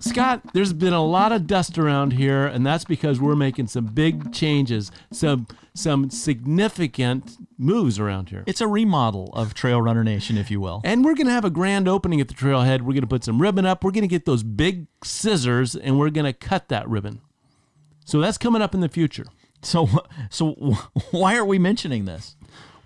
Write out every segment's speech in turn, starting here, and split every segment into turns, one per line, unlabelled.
Scott, there's been a lot of dust around here, and that's because we're making some big changes, some some significant moves around here.
It's a remodel of Trail Runner Nation, if you will.
And we're going to have a grand opening at the trailhead. We're going to put some ribbon up. We're going to get those big scissors, and we're going to cut that ribbon. So that's coming up in the future.
So, so why are we mentioning this?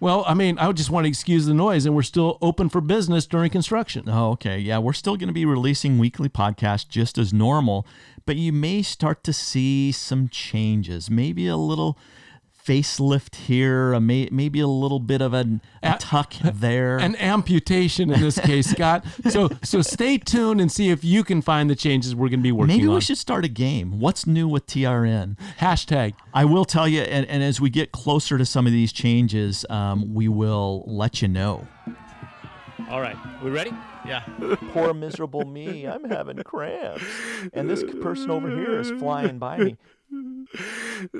Well, I mean, I would just want to excuse the noise, and we're still open for business during construction.
Oh, okay. Yeah, we're still going to be releasing weekly podcasts just as normal, but you may start to see some changes. Maybe a little facelift here, a may, maybe a little bit of a, a tuck there,
an amputation in this case, Scott. So so stay tuned and see if you can find the changes we're going to be working
maybe
on.
we should start a game. What's new with TRN?
Hashtag.
I will tell you, and, and as we get closer to some of these changes, um, we will let you know.
All right, we ready?
Yeah. Poor miserable me. I'm having cramps. And this person over here is flying by me.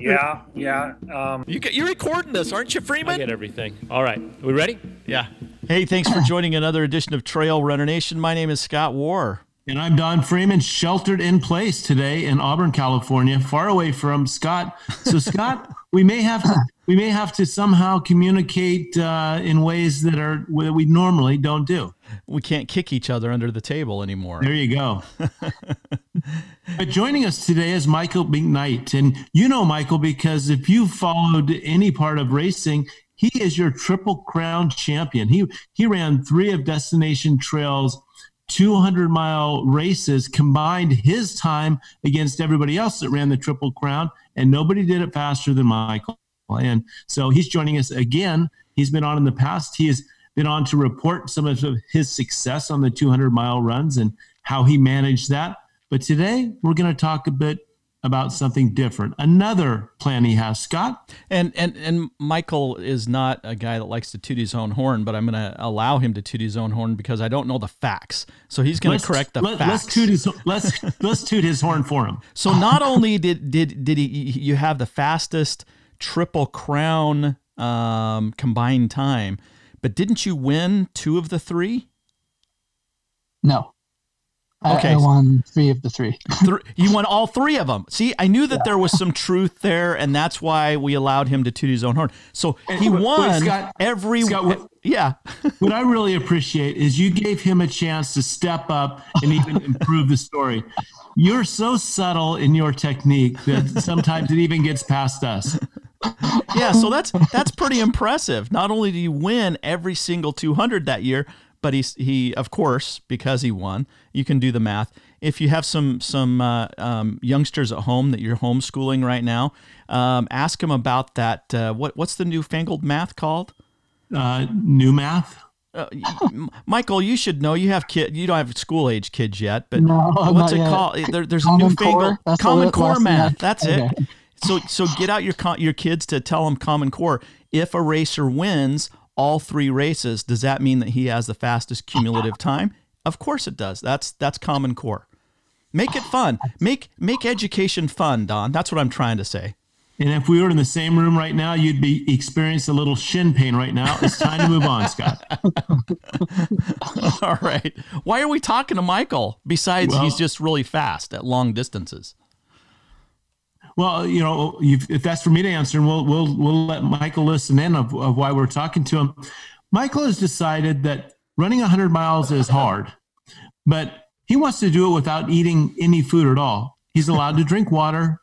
yeah, yeah. Um,
you get, you're recording this, aren't you, Freeman?
I get everything. All right, are we ready?
Yeah. Hey, thanks for joining another edition of Trail Runner Nation. My name is Scott Warr.
And I'm Don Freeman, sheltered in place today in Auburn, California, far away from Scott. So, Scott, we may have to we may have to somehow communicate uh, in ways that are that we normally don't do.
We can't kick each other under the table anymore.
There you go. but joining us today is Michael McKnight, and you know Michael because if you followed any part of racing, he is your Triple Crown champion. He he ran three of Destination Trails 200 mile races, combined his time against everybody else that ran the Triple Crown, and nobody did it faster than Michael. And so he's joining us again. He's been on in the past. He has been on to report some of his success on the 200 mile runs and how he managed that. But today we're going to talk a bit about something different. Another plan he has, Scott.
And and and Michael is not a guy that likes to toot his own horn, but I'm going to allow him to toot his own horn because I don't know the facts. So he's going to correct the
let,
facts.
Let's toot his let's let's toot his horn for him.
So not only did did did he you have the fastest triple crown um, combined time, but didn't you win two of the three?
No.
Okay.
I, I won three of the three.
three. You won all three of them. See, I knew that yeah. there was some truth there, and that's why we allowed him to toot his own horn. So he won wait, Scott, every.
Scott, what,
yeah.
what I really appreciate is you gave him a chance to step up and even improve the story. You're so subtle in your technique that sometimes it even gets past us.
yeah, so that's that's pretty impressive. Not only did he win every single 200 that year, but he he of course because he won. You can do the math. If you have some some uh, um, youngsters at home that you're homeschooling right now, um, ask them about that. Uh, what what's the newfangled math called?
Uh, new math.
Uh, Michael, you should know. You have kid. You don't have school age kids yet, but
no,
what's it yet. called? There, there's
common
a newfangled
core?
common core math. That's
okay.
it. So so get out your your kids to tell them common core. If a racer wins all three races, does that mean that he has the fastest cumulative time? Of course it does. That's that's common core. Make it fun. Make make education fun, Don. That's what I'm trying to say.
And if we were in the same room right now, you'd be experiencing a little shin pain right now. It's time to move on, Scott.
All right. Why are we talking to Michael? Besides, well, he's just really fast at long distances.
Well, you know, if that's for me to answer, and we'll we'll we'll let Michael listen in of, of why we're talking to him. Michael has decided that running 100 miles is hard, but he wants to do it without eating any food at all. He's allowed to drink water.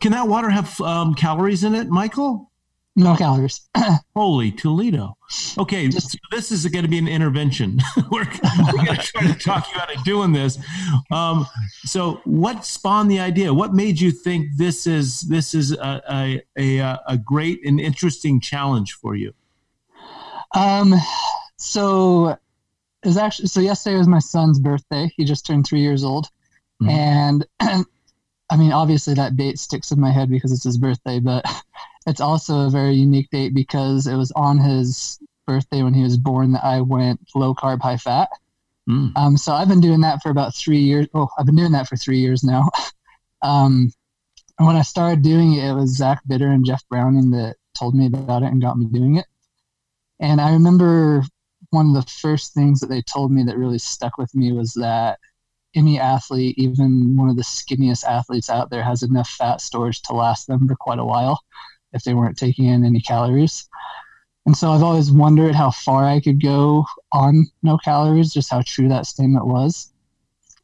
Can that water have um, calories in it, Michael?
No calories.
Holy Toledo. Okay, so this is going to be an intervention. we're, we're going to try to talk you out of doing this. Um, so, what spawned the idea? What made you think this is this is a a, a, a great and interesting challenge for you?
Um, so it was actually so yesterday was my son's birthday. He just turned three years old, mm-hmm. and I mean, obviously that date sticks in my head because it's his birthday, but it's also a very unique date because it was on his birthday when he was born that I went low carb, high fat. Mm. Um, so I've been doing that for about three years. Well, I've been doing that for three years now. um, and when I started doing it, it was Zach Bitter and Jeff Browning that told me about it and got me doing it. And I remember one of the first things that they told me that really stuck with me was that any athlete, even one of the skinniest athletes out there, has enough fat storage to last them for quite a while if they weren't taking in any calories. And so I've always wondered how far I could go on no calories, just how true that statement was.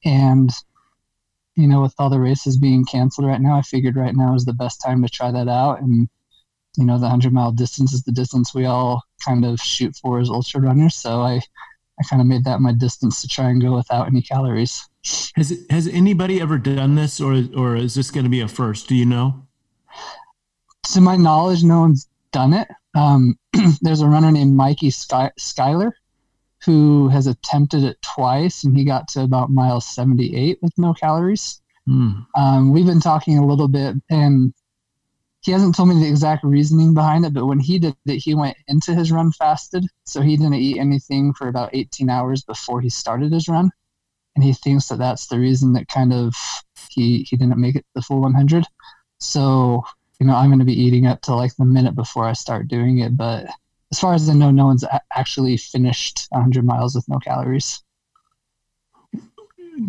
And, you know, with all the races being canceled right now, I figured right now is the best time to try that out. And, you know, the 100 mile distance is the distance we all kind of shoot for as ultra runners. So I, I kind of made that my distance to try and go without any calories.
Has has anybody ever done this, or or is this going to be a first? Do you know?
To my knowledge, no one's done it. Um, there's a runner named Mikey Sky- Skyler who has attempted it twice, and he got to about mile 78 with no calories. Mm. Um, we've been talking a little bit, and he hasn't told me the exact reasoning behind it, but when he did it, he went into his run fasted. So he didn't eat anything for about 18 hours before he started his run. And he thinks that that's the reason that kind of he, he didn't make it the full 100. So, you know, I'm going to be eating up to like the minute before I start doing it. But as far as I know, no one's actually finished 100 miles with no calories.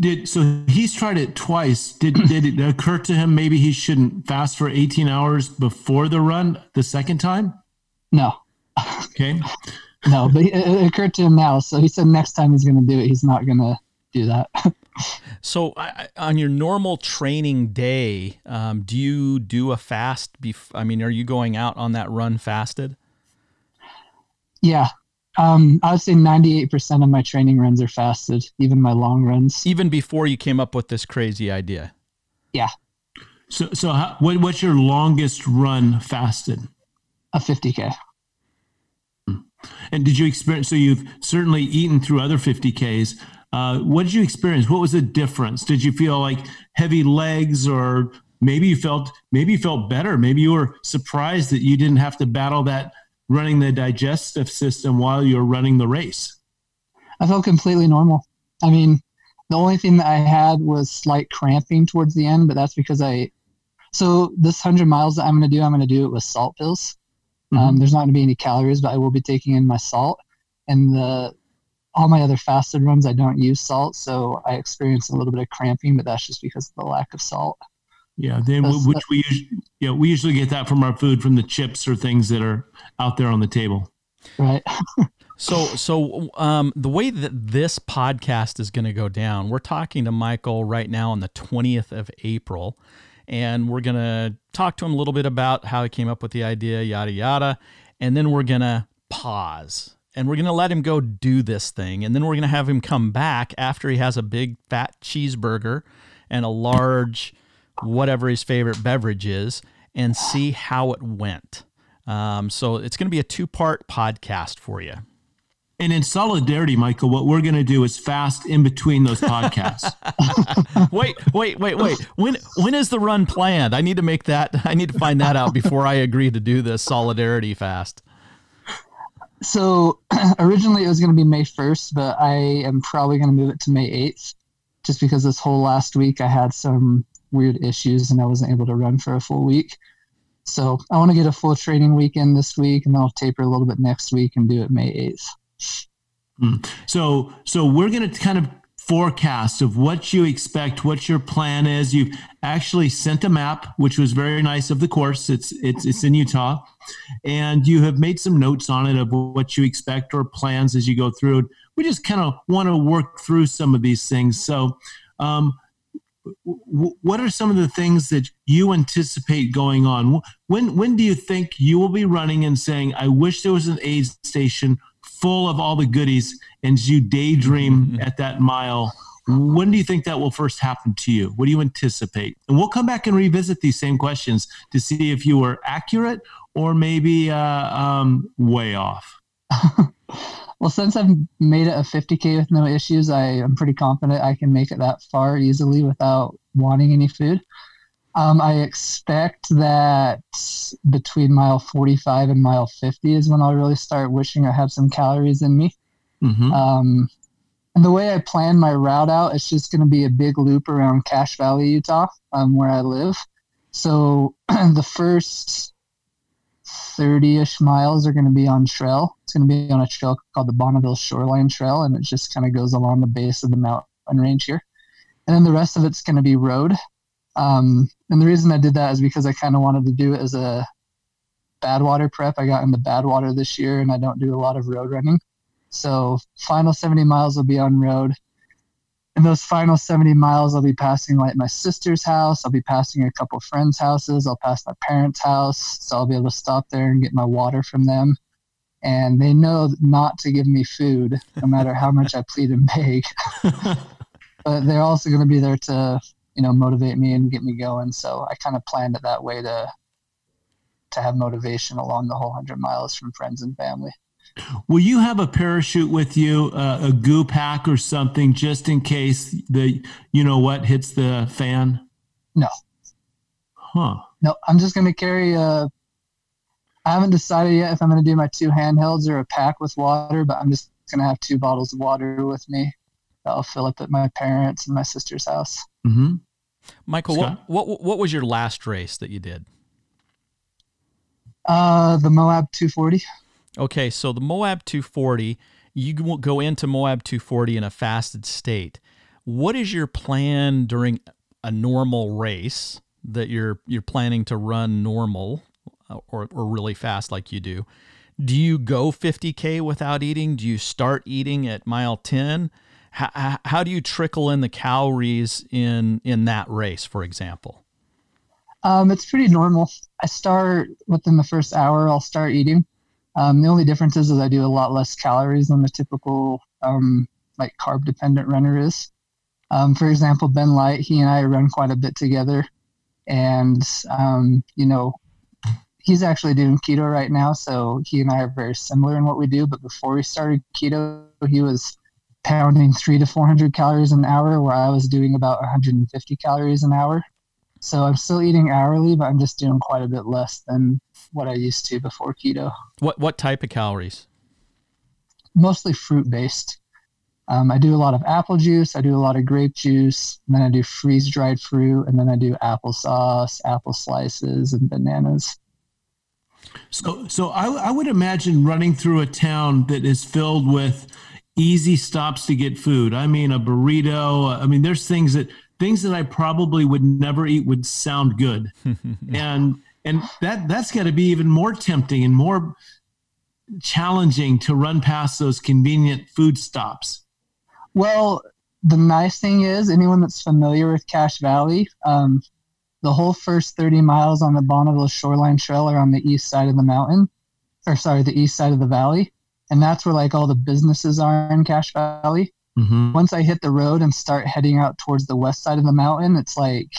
Did so he's tried it twice. Did did it occur to him maybe he shouldn't fast for 18 hours before the run the second time?
No.
Okay.
No but it occurred to him now so he said next time he's going to do it he's not going to do that
so on your normal training day um, do you do a fast bef- i mean are you going out on that run fasted
yeah um, I would say 98% of my training runs are fasted, even my long runs.
Even before you came up with this crazy idea.
Yeah.
So, so how, what, what's your longest run fasted?
A 50K.
And did you experience, so you've certainly eaten through other 50Ks. Uh, what did you experience? What was the difference? Did you feel like heavy legs or maybe you felt, maybe you felt better? Maybe you were surprised that you didn't have to battle that running the digestive system while you're running the race?
I felt completely normal. I mean, the only thing that I had was slight cramping towards the end, but that's because I. So this hundred miles that I'm going to do, I'm going to do it with salt pills. Mm-hmm. Um, there's not going to be any calories, but I will be taking in my salt. And the all my other fasted runs, I don't use salt, so I experience a little bit of cramping, but that's just because of the lack of salt.
Yeah, then which we usually, yeah we usually get that from our food from the chips or things that are out there on the table.
Right.
so so um, the way that this podcast is going to go down, we're talking to Michael right now on the twentieth of April, and we're going to talk to him a little bit about how he came up with the idea, yada yada, and then we're going to pause and we're going to let him go do this thing. And then we're going to have him come back after he has a big fat cheeseburger and a large whatever his favorite beverage is and see how it went. Um, so it's going to be a two part podcast for you.
And in solidarity, Michael, what we're going to do is fast in between those podcasts.
wait, wait, wait, wait. When when is the run planned? I need to make that. I need to find that out before I agree to do this solidarity fast.
So originally it was going to be May first, but I am probably going to move it to May eighth, just because this whole last week I had some weird issues and I wasn't able to run for a full week. So I want to get a full training weekend this week, and then I'll taper a little bit next week and do it May eighth.
Mm. So so we're going to kind of forecast of what you expect, what your plan is. You've actually sent a map, which was very nice of the course. It's it's it's in Utah, and you have made some notes on it of what you expect or plans as you go through. We just kind of want to work through some of these things. So. Um, what are some of the things that you anticipate going on? When when do you think you will be running and saying, "I wish there was an aid station full of all the goodies," and you daydream mm-hmm. at that mile? When do you think that will first happen to you? What do you anticipate? And we'll come back and revisit these same questions to see if you were accurate or maybe uh, um, way off.
Well, since I've made it a 50K with no issues, I am pretty confident I can make it that far easily without wanting any food. Um, I expect that between mile 45 and mile 50 is when I'll really start wishing I have some calories in me. Mm-hmm. Um, and the way I plan my route out, it's just going to be a big loop around Cache Valley, Utah, um, where I live. So the first 30-ish miles are going to be on trail. It's going to be on a trail called the Bonneville Shoreline Trail, and it just kind of goes along the base of the mountain range here. And then the rest of it's going to be road. Um, and the reason I did that is because I kind of wanted to do it as a Badwater prep. I got into Badwater this year, and I don't do a lot of road running. So final 70 miles will be on road. And those final 70 miles, I'll be passing like my sister's house. I'll be passing a couple friends' houses. I'll pass my parents' house. So I'll be able to stop there and get my water from them. And they know not to give me food, no matter how much I plead and beg. but they're also going to be there to, you know, motivate me and get me going. So I kind of planned it that way to to have motivation along the whole hundred miles from friends and family.
Will you have a parachute with you, uh, a goo pack or something, just in case the you know what hits the fan?
No.
Huh.
No, I'm just gonna carry a. I haven't decided yet if I'm gonna do my two handhelds or a pack with water, but I'm just gonna have two bottles of water with me. I'll fill up at my parents and my sister's house.
Mm-hmm.
Michael, what, what what was your last race that you did?
Uh, the Moab 240.
Okay, so the Moab 240, you go into Moab 240 in a fasted state. What is your plan during a normal race that you're you're planning to run normal uh, or, or really fast like you do? Do you go 50k without eating? Do you start eating at mile 10? How, how do you trickle in the calories in in that race, for example?
Um, it's pretty normal. I start within the first hour. I'll start eating. Um, the only difference is, is I do a lot less calories than the typical um, like carb dependent runner is. Um, for example, Ben Light, he and I run quite a bit together, and um, you know, he's actually doing keto right now, so he and I are very similar in what we do. But before we started keto, he was pounding three to 400 calories an hour, where I was doing about 150 calories an hour. So I'm still eating hourly, but I'm just doing quite a bit less than what I used to before keto.
What what type of calories?
Mostly fruit based. Um, I do a lot of apple juice. I do a lot of grape juice. And then I do freeze dried fruit, and then I do applesauce, apple slices, and bananas.
So, so I, I would imagine running through a town that is filled with easy stops to get food. I mean, a burrito. I mean, there's things that things that I probably would never eat would sound good. and and that that's got to be even more tempting and more challenging to run past those convenient food stops.
Well, the nice thing is, anyone that's familiar with Cache Valley, um, the whole first 30 miles on the Bonneville Shoreline Trail are on the east side of the mountain, or sorry, the east side of the valley. And that's where like all the businesses are in Cache Valley. Mm-hmm. Once I hit the road and start heading out towards the west side of the mountain, it's like,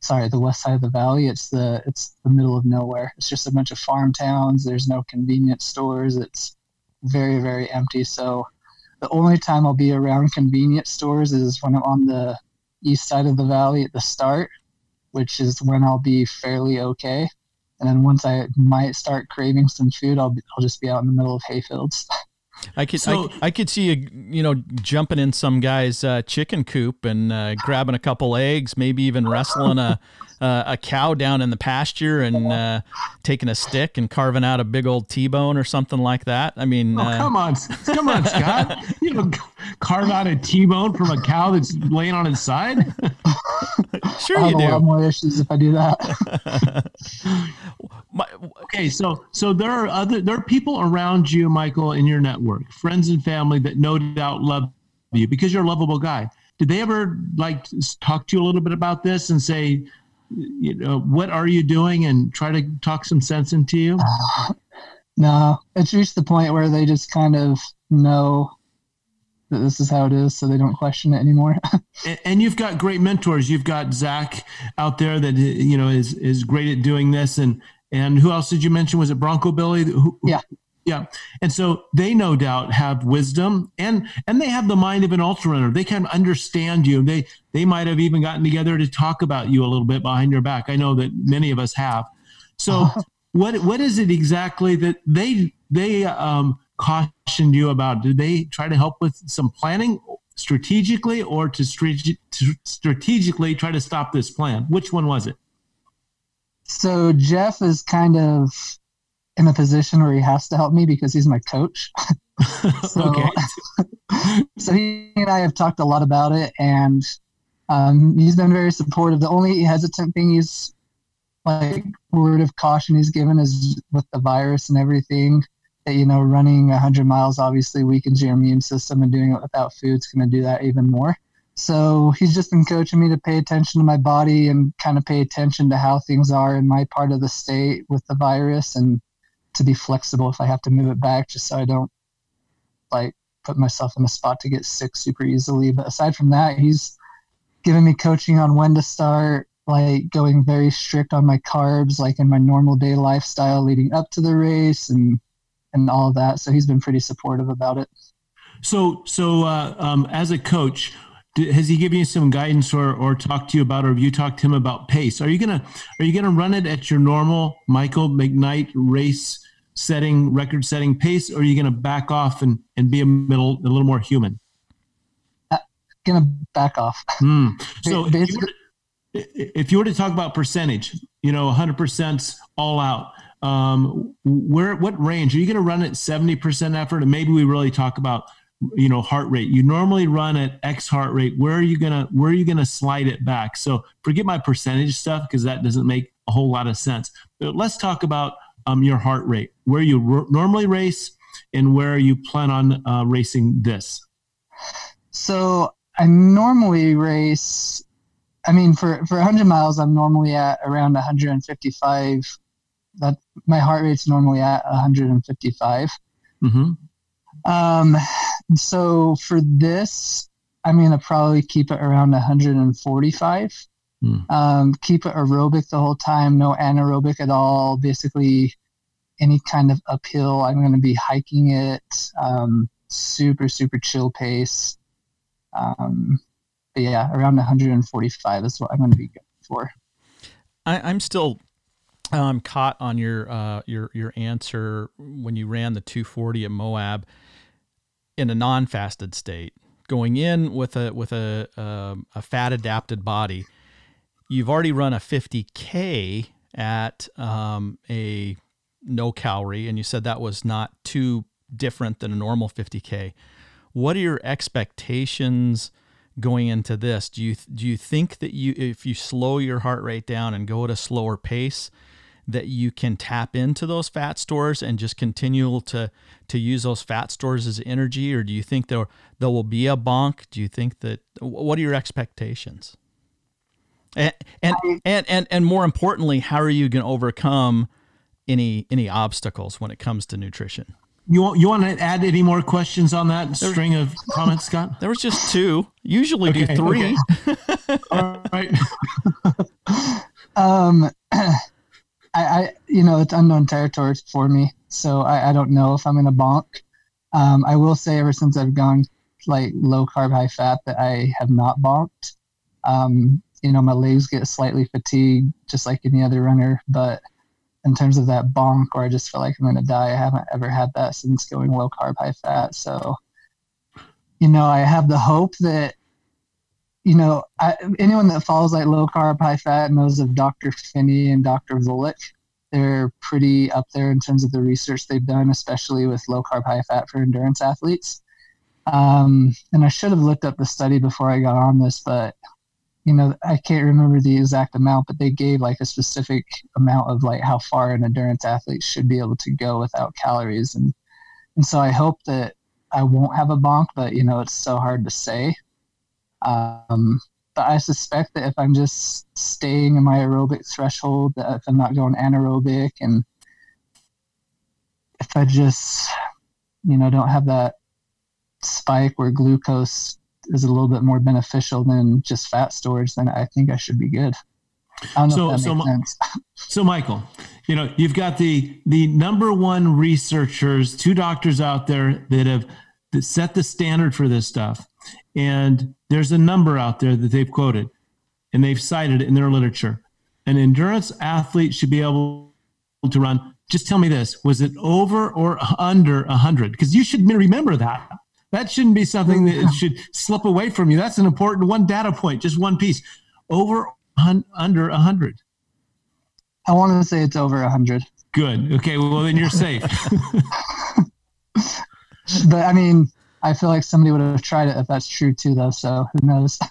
sorry, the west side of the valley. It's the it's the middle of nowhere. It's just a bunch of farm towns. There's no convenience stores. It's very very empty. So the only time I'll be around convenience stores is when I'm on the east side of the valley at the start, which is when I'll be fairly okay. And then once I might start craving some food, I'll be, I'll just be out in the middle of hayfields.
I could so, I, I, could see you you know jumping in some guy's uh, chicken coop and uh, grabbing a couple eggs, maybe even wrestling a uh, a cow down in the pasture and uh, taking a stick and carving out a big old T-bone or something like that. I mean,
oh, uh, come on, come on, Scott! you know, carve out a T-bone from a cow that's laying on its side.
sure, I
have
you
a
do.
lot more issues if I do that.
My, okay, so so there are other there are people around you, Michael, in your network, friends and family that no doubt love you because you're a lovable guy. Did they ever like talk to you a little bit about this and say, you know, what are you doing, and try to talk some sense into you? Uh,
no, it's reached the point where they just kind of know that this is how it is, so they don't question it anymore.
and, and, you've got great mentors. You've got Zach out there that you know is is great at doing this, and and who else did you mention? Was it Bronco Billy? Who,
yeah.
Yeah. And so they no doubt have wisdom and and they have the mind of an ultra runner. They can understand you. They they might have even gotten together to talk about you a little bit behind your back. I know that many of us have. So what what is it exactly that they they um, cautioned you about? Did they try to help with some planning strategically or to, strate- to strategically try to stop this plan? Which one was it?
So Jeff is kind of in a position where he has to help me because he's my coach. so,
okay.
so he and I have talked a lot about it, and um, he's been very supportive. The only hesitant thing he's like word of caution he's given is with the virus and everything you know running 100 miles obviously weakens your immune system and doing it without food is going to do that even more. So he's just been coaching me to pay attention to my body and kind of pay attention to how things are in my part of the state with the virus and to be flexible if i have to move it back just so i don't like put myself in a spot to get sick super easily. But aside from that he's given me coaching on when to start like going very strict on my carbs like in my normal day lifestyle leading up to the race and and all of that. So he's been pretty supportive about it.
So so uh, um, as a coach has he given you some guidance or or talked to you about or have you talked to him about pace? Are you gonna are you gonna run it at your normal michael mcknight race setting record setting pace or are you gonna back off and and be a middle a little more human?
Uh, gonna back off.
Hmm. so Basically, if you were to talk about percentage, you know, 100% all out, um, where what range? Are you going to run at 70% effort? And maybe we really talk about you know heart rate. You normally run at x heart rate. Where are you gonna where are you gonna slide it back? So forget my percentage stuff because that doesn't make a whole lot of sense. But let's talk about um, your heart rate where you r- normally race and where you plan on uh, racing this.
So i normally race I mean, for for 100 miles, I'm normally at around 155. That my heart rate's normally at 155. Mm-hmm. Um, so for this, I'm gonna probably keep it around 145. Mm. Um, keep it aerobic the whole time, no anaerobic at all. Basically, any kind of uphill, I'm gonna be hiking it. Um, super super chill pace. Um, but yeah, around 145 is what I'm going to be going for.
I, I'm still um, caught on your uh, your your answer when you ran the 240 at Moab in a non-fasted state, going in with a with a um, a fat adapted body. You've already run a 50k at um, a no calorie, and you said that was not too different than a normal 50k. What are your expectations? going into this do you do you think that you if you slow your heart rate down and go at a slower pace that you can tap into those fat stores and just continue to to use those fat stores as energy or do you think there there will be a bonk do you think that what are your expectations and and and and, and more importantly how are you going to overcome any any obstacles when it comes to nutrition
you want you want to add any more questions on that there, string of comments, Scott?
There was just two. Usually okay, do three.
Okay. All right.
um, I, I, you know, it's unknown territory for me, so I, I don't know if I'm in a bonk. Um, I will say, ever since I've gone like low carb, high fat, that I have not bonked. Um, you know, my legs get slightly fatigued, just like any other runner, but in terms of that bonk or I just feel like I'm to die. I haven't ever had that since going low carb, high fat. So, you know, I have the hope that, you know, I, anyone that follows like low carb, high fat knows of Dr. Phinney and Dr. Volek. They're pretty up there in terms of the research they've done, especially with low carb, high fat for endurance athletes. Um, and I should have looked up the study before I got on this, but you know, I can't remember the exact amount, but they gave like a specific amount of like how far an endurance athlete should be able to go without calories. And, and so I hope that I won't have a bonk, but you know, it's so hard to say. Um, but I suspect that if I'm just staying in my aerobic threshold, that if I'm not going anaerobic and if I just, you know, don't have that spike where glucose is a little bit more beneficial than just fat storage, then I think I should be good. I don't know so, so,
so Michael, you know, you've got the the number one researchers, two doctors out there that have that set the standard for this stuff. And there's a number out there that they've quoted and they've cited in their literature. An endurance athlete should be able to run. Just tell me this: was it over or under 100? Because you should remember that. That shouldn't be something that should slip away from you. That's an important one data point, just one piece. Over un, under 100.
I want to say it's over 100.
Good. Okay. Well, then you're safe.
but I mean, I feel like somebody would have tried it if that's true too, though. So who knows?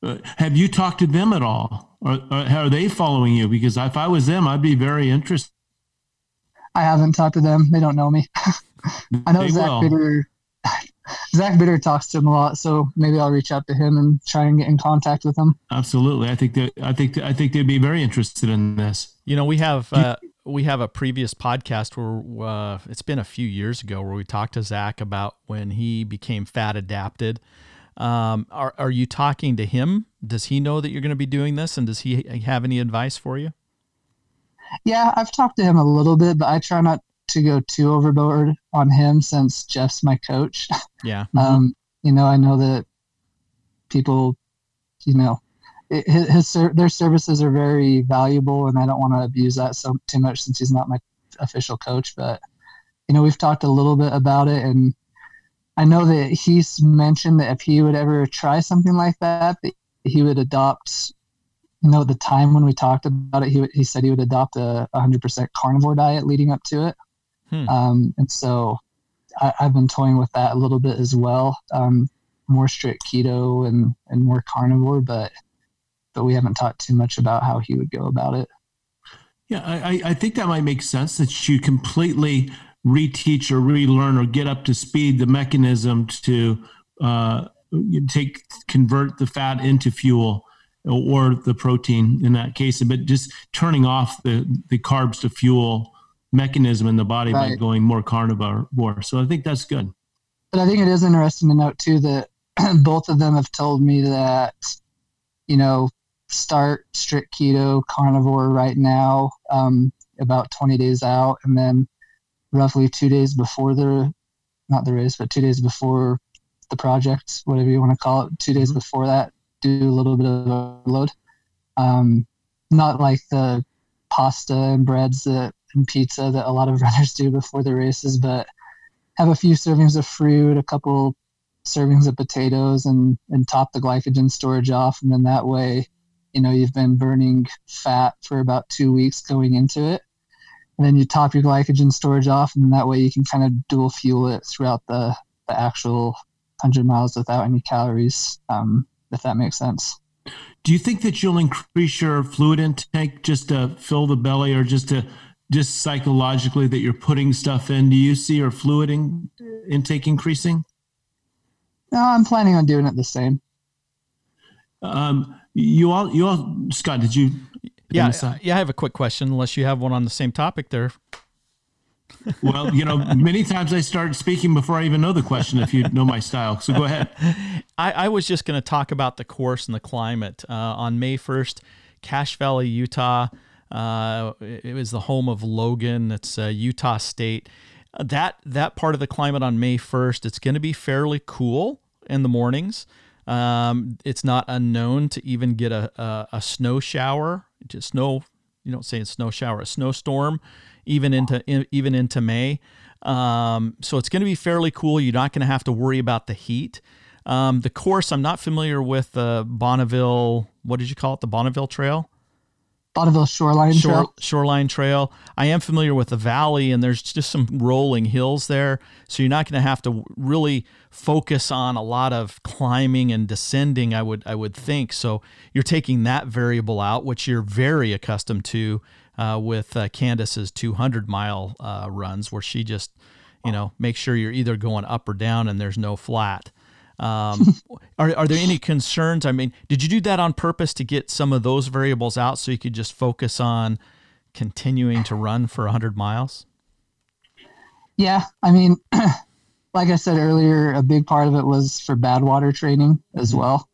Uh, have you talked to them at all, or, or how are they following you? Because if I was them, I'd be very interested.
I haven't talked to them. They don't know me. I know
They
Zach
will.
Bitter. Zach Bitter talks to him a lot, so maybe I'll reach out to him and try and get in contact with him.
Absolutely. I think that I think I think they'd be very interested in this.
You know, we have uh, we have a previous podcast where uh, it's been a few years ago where we talked to Zach about when he became fat adapted. Um, are are you talking to him? Does he know that you're going to be doing this, and does he have any advice for you?
Yeah, I've talked to him a little bit, but I try not to go too overboard on him since Jeff's my coach.
Yeah,
Um, you know, I know that people, you know, it, his, his their services are very valuable, and I don't want to abuse that so too much since he's not my official coach. But you know, we've talked a little bit about it, and I know that he's mentioned that if he would ever try something like that, that he would adopt. You know, at the time when we talked about it, he he said he would adopt a 100% carnivore diet leading up to it.
Hmm.
Um, and so I, I've been toying with that a little bit as well. Um, more strict keto and, and more carnivore, but but we haven't talked too much about how he would go about it.
Yeah, I, I- think that might make sense that you completely reteach or relearn or get up to speed the mechanism to uh, take convert the fat into fuel or the protein in that case, but just turning off the, the carbs to fuel mechanism in the body by going more carnivore. So I think that's good.
But I think it is interesting to note too that both of them have told me that you know start strict keto carnivore right now, um, about 20 days out, and then roughly two days before the not the race, but two days before the project, whatever you want to call it, two days before that, do a little bit of a load. Um, not like the pasta and breads that and pizza that a lot of runners do before the races, but have a few servings of fruit, a couple servings of potatoes, and and top the glycogen storage off, and then that way, you know, you've been burning fat for about two weeks going into it, and then you top your glycogen storage off, and that way you can kind of dual fuel it throughout the the actual hundred miles without any calories, um, if that makes sense.
Do you think that you'll increase your fluid intake just to fill the belly or just to just psychologically that you're putting stuff in? Do you see your fluid in, intake increasing?
No, I'm planning on doing it the same.
Um, you all, you all, Scott, did you?
yeah, yeah. I have a quick question, unless you have one on the same topic there.
Well, you know, many times I start speaking before I even know the question. If you know my style, so go ahead.
I, I was just going to talk about the course and the climate. Uh, on May 1st, Cache Valley, Utah. Uh, it was the home of Logan. It's uh, Utah State. That that part of the climate on May 1st, it's going to be fairly cool in the mornings. Um, it's not unknown to even get a, a, a snow shower, just snow. You don't say a snow shower, a snowstorm, even into in, even into May. Um, so it's going to be fairly cool. You're not going to have to worry about the heat. Um, the course, I'm not familiar with the Bonneville. What did you call it? The Bonneville Trail,
Bonneville Shoreline
Shore,
Trail.
Shoreline Trail. I am familiar with the valley, and there's just some rolling hills there, so you're not going to have to really focus on a lot of climbing and descending. I would I would think so. You're taking that variable out, which you're very accustomed to uh, with uh, Candice's 200 mile uh, runs, where she just you know make sure you're either going up or down, and there's no flat. Um, are, are there any concerns? I mean, did you do that on purpose to get some of those variables out so you could just focus on continuing to run for 100 miles?
Yeah, I mean, like I said earlier, a big part of it was for Badwater training as
Mhm.
well.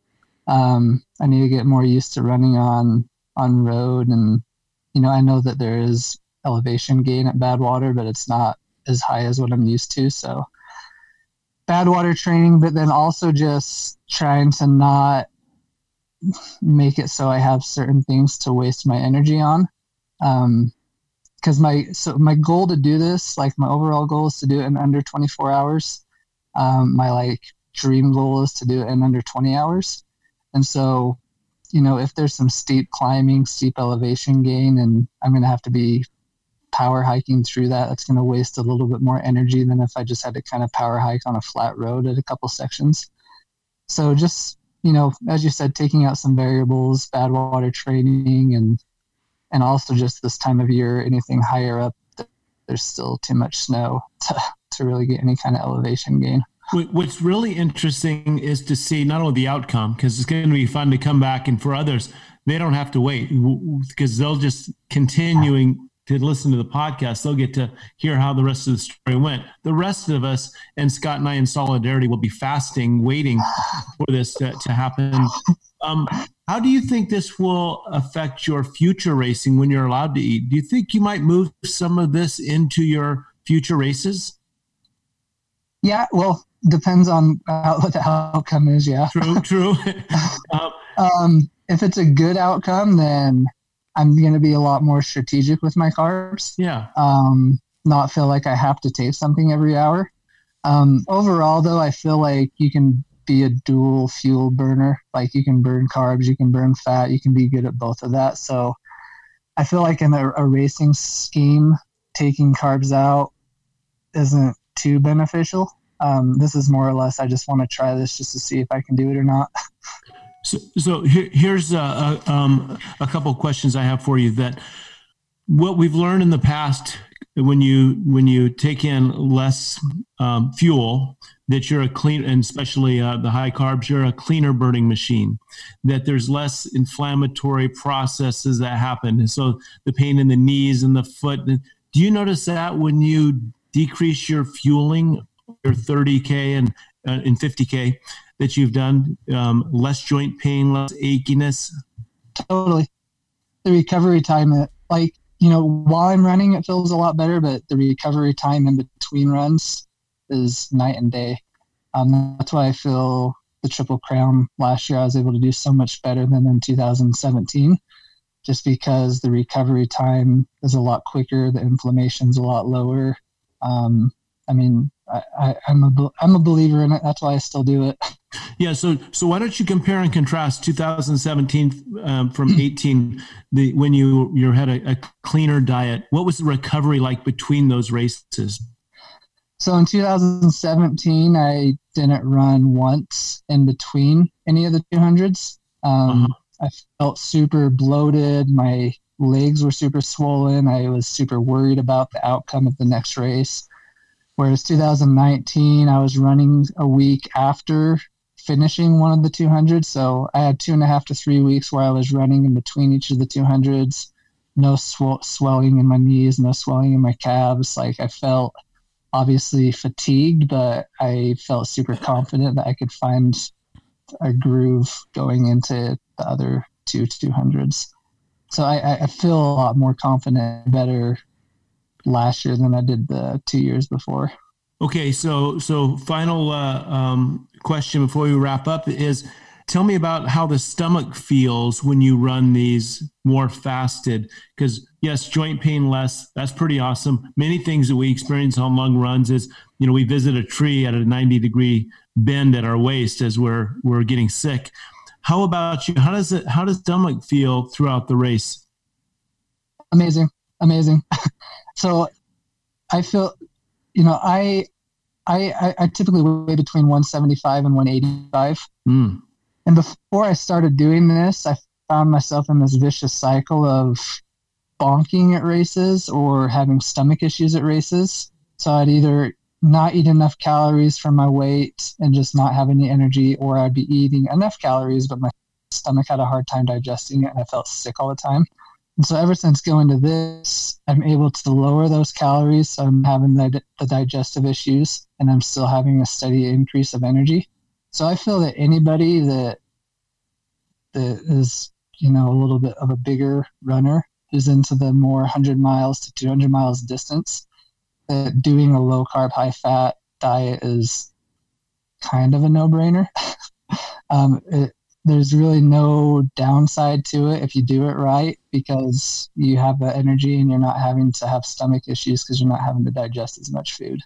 Um, I need to get more used to running on on road, and you know, I know that there is elevation gain at Badwater, but it's not as high as what I'm used to. So, Badwater training, but then also just trying to not make it so I have certain things to waste my energy on. Um, because my so my goal to do this like my overall goal is to do it in under 24 hours um, my like dream goal is to do it in under 20 hours and so you know if there's some steep climbing steep elevation gain and i'm to have to be power hiking through that, that's going to waste a little bit more energy than if I just had to kind of power hike on a flat road at a couple sections. So just you know, as you said, taking out some variables, Badwater training, and and also just this time of year, anything higher up, there's still too much snow to, to really get any kind of elevation gain.
What's really interesting is to see not only the outcome, because it's going to be fun to come back, and for others, they don't have to wait because they'll just continuing to listen to the podcast, they'll get to hear how the rest of the story went. The rest of us and Scott and I in solidarity will be fasting, waiting for this to, to happen. Um, how do you think this will affect your future racing when you're allowed to eat? Do you think you might move some of this into your future races?
Yeah, well, depends on how, what the outcome is. Yeah,
true, true.
um, um, if it's a good outcome, then I'm going to be a lot more strategic with my carbs.
Yeah.
Um, not feel like I have to taste something every hour. Um, overall, though, I feel like you can be a dual fuel burner. Like you can burn carbs, you can burn fat, you can be good at both of that. So I feel like in a, a racing scheme, taking carbs out isn't too beneficial. Um, this is more or less, I just want to try this just to see if I can do it or not.
So, so here, here's a, a, um, a couple of questions I have for you. That what we've learned in the past when you when you take in less um, fuel, that you're a clean, and especially uh, the high carbs, you're a cleaner burning machine. That there's less inflammatory processes that happen, and so the pain in the knees and the foot. Do you notice that when you decrease your fueling, your 30k and uh, in 50k? That you've done? Um, less joint pain, less achiness?
Totally. The recovery time, uh, like, you know, while I'm running, it feels a lot better, but the recovery time in between runs is night and day. Um, that's why I feel the Triple Crown last year I was able to do so much better than in 2017, just because the recovery time is a lot quicker, the inflammation's a lot lower. Um, I mean, I, am a I'm a believer in it. That's why I still do it.
Yeah. So so why don't you compare and contrast 2017 um, from 18, the when you you had a, a, cleaner diet? What was the recovery like between those races?
So in 2017, I didn't run once in between any of the 200s. Um, uh-huh. I felt super bloated. My legs were super swollen. I was super worried about the outcome of the next race. Whereas 2019, I was running a week after finishing one of the 200s. So I had two and a half to three weeks where I was running in between each of the 200s. No sw- swelling in my knees, no swelling in my calves. Like I felt obviously fatigued, but I felt super confident that I could find a groove going into the other two 200s. So I, I feel a lot more confident, better last year than I did the two years before.
Okay, so so final uh, um, question before we wrap up is tell me about how the stomach feels when you run these more fasted because yes joint pain less that's pretty awesome. Many things that we experience on long runs is you know we visit a tree at a 90 degree bend at our waist as we're we're getting sick. How about you? How does it how does stomach feel throughout the race?
Amazing. Amazing. So I feel, you know, I I, I, typically weigh between 175 and 185. Mm. And before I started doing this, I found myself in this vicious cycle of bonking at races or having stomach issues at races. So I'd either not eat enough calories for my weight and just not have any energy, or I'd be eating enough calories, but my stomach had a hard time digesting it and I felt sick all the time. And so ever since going to this, I'm able to lower those calories. So I'm having the, the digestive issues and I'm still having a steady increase of energy. So I feel that anybody that that is, you know, a little bit of a bigger runner who's into the more 100 miles to 200 miles distance, that doing a low carb, high fat diet is kind of a no brainer. um, it, there's really no downside to it if you do it right because you have the energy and you're not having to have stomach issues because you're not having to digest as much food.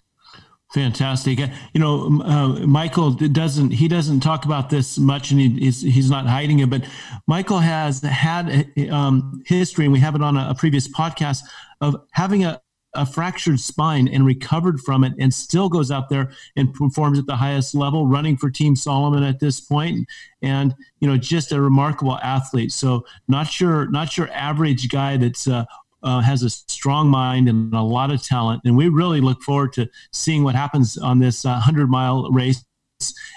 Fantastic. You know, uh, Michael doesn't he doesn't talk about this much, and he, he's he's not hiding it. But Michael has had um, history, and we have it on a, a previous podcast of having a, a fractured spine and recovered from it, and still goes out there and performs at the highest level, running for Team Salomon at this point, and you know, just a remarkable athlete. So not your not your average guy that's uh, uh, has a strong mind and a lot of talent. And we really look forward to seeing what happens on this uh, 100 mile race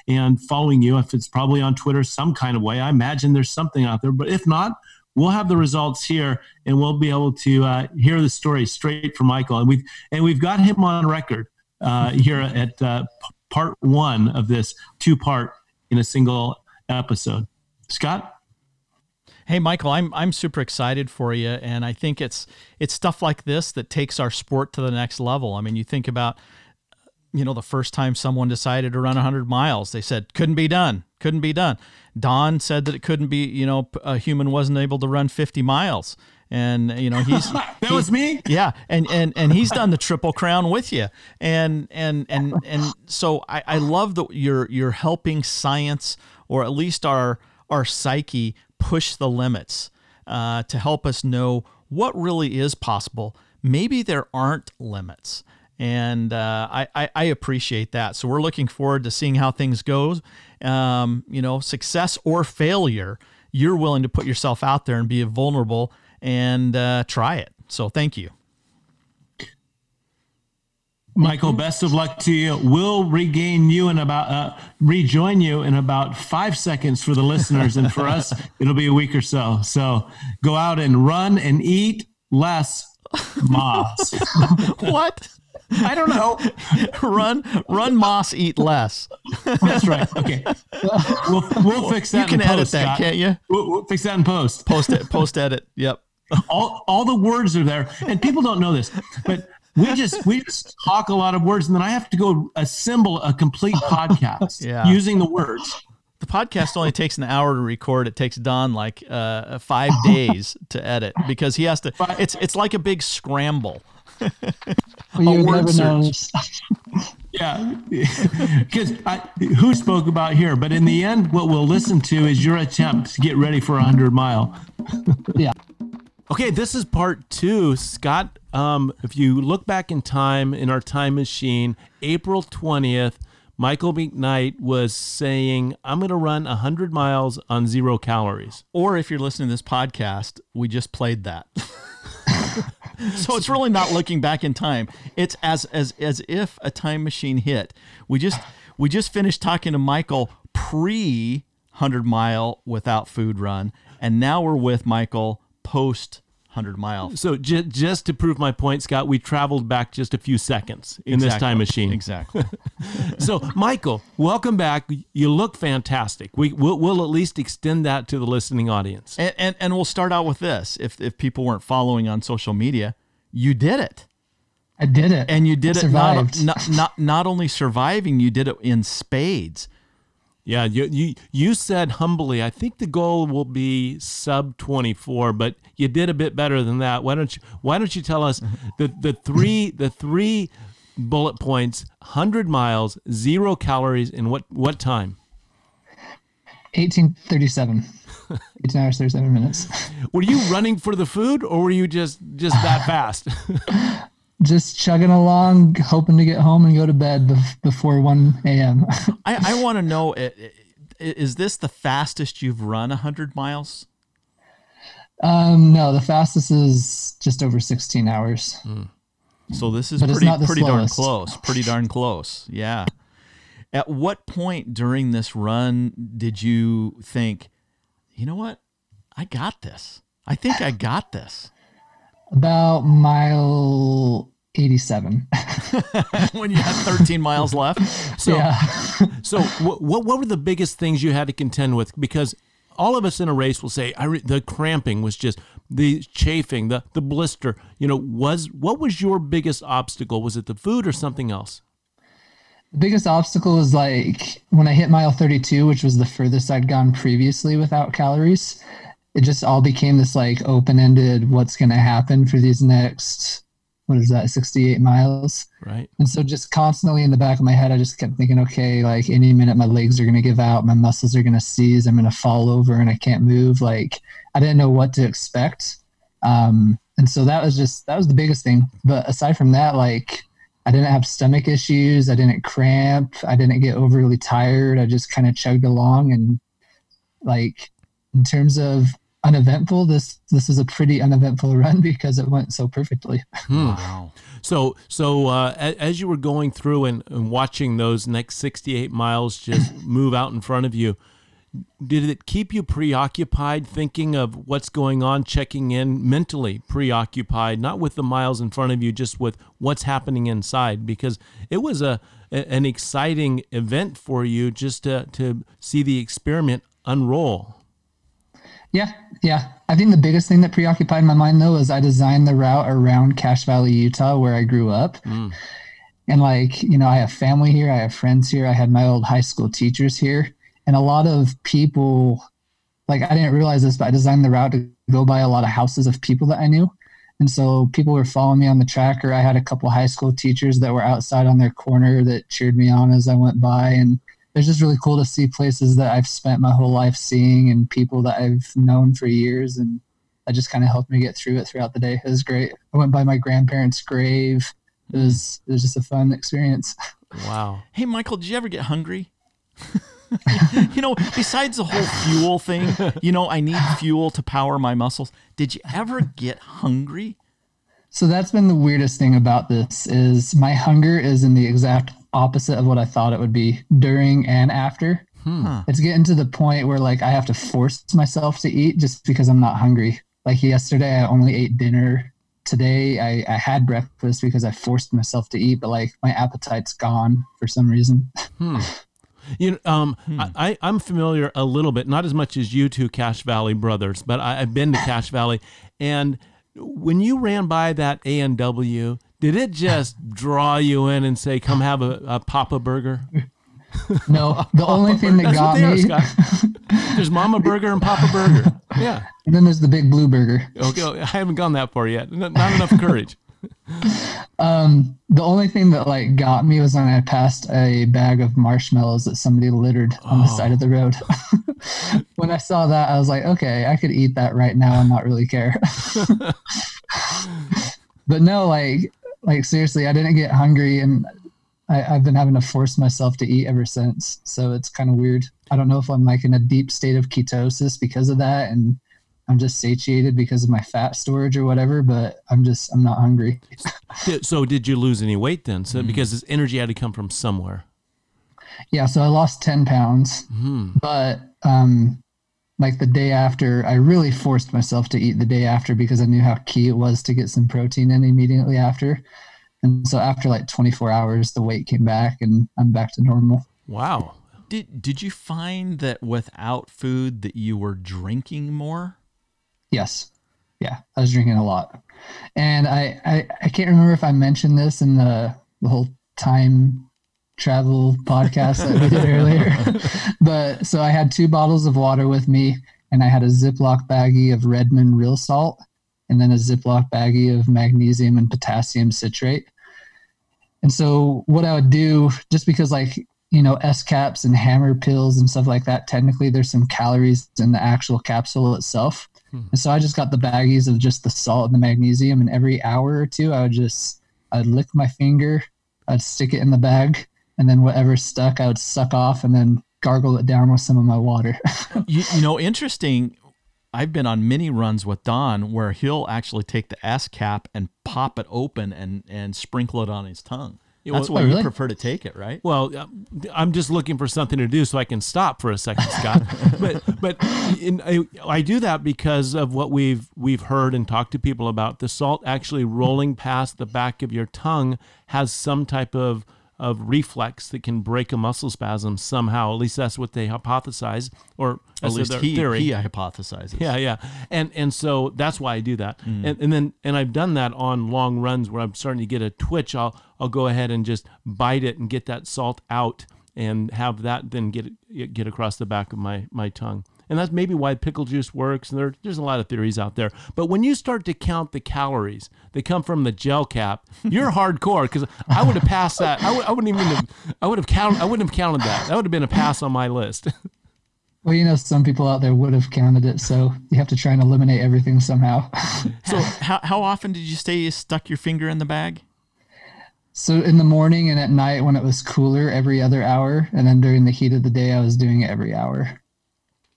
and following you. If it's probably on Twitter some kind of way, I imagine there's something out there. But if not, we'll have the results here and we'll be able to uh, hear the story straight from Michael. And we've, and we've got him on record uh, here at uh, part one of this two part in a single episode. Scott?
Hey, Michael, I'm I'm super excited for you, and I think it's it's stuff like this that takes our sport to the next level. I mean, you think about, you know, the first time someone decided to run 100 miles, they said couldn't be done, couldn't be done. Don said that it couldn't be, you know, a human wasn't able to run 50 miles, and you know he's
that
he,
was me
yeah and and and he's done the triple crown with you and and and and so i i love that you're you're helping science or at least our our psyche push the limits uh, to help us know what really is possible. Maybe there aren't limits. And uh, I, I, I, appreciate that. So we're looking forward to seeing how things go. Um, you know, success or failure, you're willing to put yourself out there and be vulnerable and uh, try it. So thank you.
Michael, best of luck to you. We'll regain you in about uh, rejoin you in about five seconds for the listeners, and for us, it'll be a week or so. So go out and run and eat less moss.
what?
I don't know.
run, run, moss, eat less.
That's right. Okay, we'll, we'll fix that.
You can edit
post,
that,
Scott.
can't you?
We'll, we'll fix that in post.
Post it. Post edit. Yep.
All all the words are there, and people don't know this, but we just we just talk a lot of words and then i have to go assemble a complete podcast
yeah.
using the words
the podcast only takes an hour to record it takes don like uh, five days to edit because he has to it's it's like a big scramble
well, you never know
yeah because who spoke about here but in the end what we'll listen to is your attempt to get ready for a 100 mile
yeah
Okay, this is part two. Scott, um, if you look back in time in our time machine, April 20th, Michael McKnight was saying, I'm going to run 100 miles on zero calories.
Or if you're listening to this podcast, we just played that. so it's really not looking back in time. It's as as as if a time machine hit. We just we just finished talking to Michael pre 100 mile without food run and now we're with Michael post 100 mile.
So j- just to prove my point, Scott, we traveled back just a few seconds in
exactly.
this time machine.
Exactly.
so, Michael, welcome back. You look fantastic. We we'll, we'll, at least extend that to the listening audience.
And, and and we'll start out with this. If if people weren't following on social media, you did it.
I did it.
And you did
I
it not, not not not only surviving, you did it in spades.
Yeah, you, you you said humbly, I think the goal will be sub 24, but you did a bit better than that. Why don't you why don't you tell us the the three the three bullet points, 100 miles, 0 calories in what what time?
1837. 18 hours 37 minutes.
Were you running for the food or were you just just that fast?
Just chugging along, hoping to get home and go to bed before 1 a.m.
I, I want to know is this the fastest you've run 100 miles?
Um, no, the fastest is just over 16 hours.
Mm. So this is but pretty pretty darn close. Pretty darn close. Yeah. At what point during this run did you think, you know what? I got this. I think I got this.
About mile 87
when you had 13 miles left?
So
yeah.
so what, what were the biggest things you had to contend with? Because all of us in a race will say I re- the cramping was just the chafing the the blister you know was what was your biggest obstacle? Was it the food or something else?
The biggest obstacle was like when i hit mile 32 which was the furthest i'd gone previously without calories it just all became this like open-ended what's going to happen for these next what is that, 68 miles.
Right.
And so just constantly in the back of my head, I just kept thinking, okay, like any minute my legs are going to give out, my muscles are going to seize, I'm going to fall over and I can't move. Like I didn't know what to expect. Um, and so that was just, that was the biggest thing. But aside from that, like I didn't have stomach issues. I didn't cramp. I didn't get overly tired. I just kind of chugged along and like in terms of uneventful, this this is a pretty uneventful run because it went so perfectly.
Hmm.
Wow.
So, so uh, as you were going through and, and watching those next 68 miles just move out in front of you, did it keep you preoccupied, thinking of what's going on, checking in mentally preoccupied, not with the miles in front of you, just with what's happening inside? Because it was a, a- an exciting event for you just to, to see the experiment unroll.
Yeah, yeah. I think the biggest thing that preoccupied my mind though is I designed the route around Cache Valley, Utah, where I grew up.
Mm.
And like, you know, I have family here, I have friends here, I had my old high school teachers here. And a lot of people, like, I didn't realize this, but I designed the route to go by a lot of houses of people that I knew. And so people were following me on the tracker. I had a couple high school teachers that were outside on their corner that cheered me on as I went by. And it's just really cool to see places that I've spent my whole life seeing and people that I've known for years. And that just kind of helped me get through it throughout the day. It was great. I went by my grandparents' grave. It was, it was just a fun experience.
Wow.
Hey, Michael, did you ever get hungry? you know, besides the whole fuel thing, you know, I need fuel to power my muscles. Did you ever get hungry?
So that's been the weirdest thing about this is my hunger is in the exact opposite of what I thought it would be during and after.
Huh.
It's getting to the point where like I have to force myself to eat just because I'm not hungry. Like yesterday I only ate dinner. Today I, I had breakfast because I forced myself to eat, but like my appetite's gone for some reason.
Hmm. You know, um, I, I, I'm familiar a little bit, not as much as you two Cache Valley brothers, but I, I've been to Cache Valley. And when you ran by that A and W, did it just draw you in and say, "Come have a, a Papa Burger"?
No, the only thing that
That's what
got
they are,
me,
Scott. There's Mama Burger and Papa Burger. Yeah.
and then there's the big blue burger.
Okay. I haven't gone that far yet. N- Not enough courage.
Um, the only thing that like got me was when I passed a bag of marshmallows that somebody littered on the side of the road. when I saw that, I was like, okay, I could eat that right now and not really care. but no, like, like seriously, I didn't get hungry, and I, I've been having to force myself to eat ever since. So it's kind of weird. I don't know if I'm like in a deep state of ketosis because of that, and I'm just satiated because of my fat storage or whatever. But I'm just I'm not hungry.
So did you lose any weight then? So because this energy had to come from somewhere.
Yeah, so I lost 10 pounds,
Hmm.
but um, like the day after, I really forced myself to eat the day after because I knew how key it was to get some protein in immediately after. And so after like 24 hours, the weight came back and I'm back to normal.
Wow.
Did did you find that without food that you were drinking more?
Yes. Yeah, I was drinking a lot. And I, I, I can't remember if I mentioned this in the, the whole time travel podcast that we did earlier. but so I had two bottles of water with me and I had a Ziploc baggie of Redmond real salt and then a Ziploc baggie of magnesium and potassium citrate. And so what I would do, just because like, you know, S caps and hammer pills and stuff like that, technically there's some calories in the actual capsule itself. Hmm. And so I just got the baggies of just the salt and the magnesium, and every hour or two, I would just I'd lick my finger, I'd stick it in the bag, and then whatever stuck, I would suck off and then gargle it down with some of my water.
you, you know, interesting. I've been on many runs with Don where he'll actually take the S cap and pop it open and and sprinkle it on his tongue.
Yeah,
That's
well-
why
Oh,
you
really?
prefer to take it, right?
Well, uh, I'm just looking for something to do so I can stop for a second, Scott. but but in, I, I do that because of what we've we've heard and talked to people about. The salt actually rolling past the back of your tongue has some type of of reflex that can break a muscle spasm somehow. At least that's what they hypothesize, or
At least he,
theory.
he hypothesizes.
Yeah, yeah, and and so that's why I do that,
Mm.
and and then and I've done that on long runs where I'm starting to get a twitch. I'll I'll go ahead and just bite it and get that salt out, and have that then get get across the back of my my tongue. And that's maybe why pickle juice works. And there, there's a lot of theories out there. But when you start to count the calories that come from the gel cap, you're hardcore because I would have passed that. I w- I wouldn't even have, I would have counted. I wouldn't have counted that. That would have been a pass on my list.
Well, you know, some people out there would have counted it, so you have to try and eliminate everything somehow.
So how how often did you say you stuck your finger in the bag?
so in the morning and at night when it was cooler, every other hour, and then during the heat of the day, I was doing it every hour.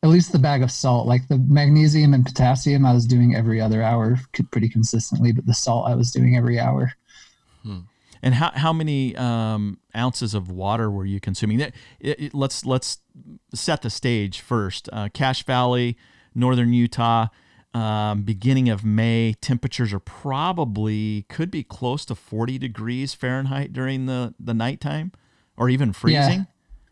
At least the bag of salt, like the magnesium and potassium, I was doing every other hour pretty consistently, but the salt I was doing every hour.
And how how many um, ounces of water were you consuming? That it, it- let's let's set the stage first. Uh, Cache Valley, northern Utah, um, beginning of May. Temperatures are probably could be close to forty degrees Fahrenheit during the the nighttime, or even freezing.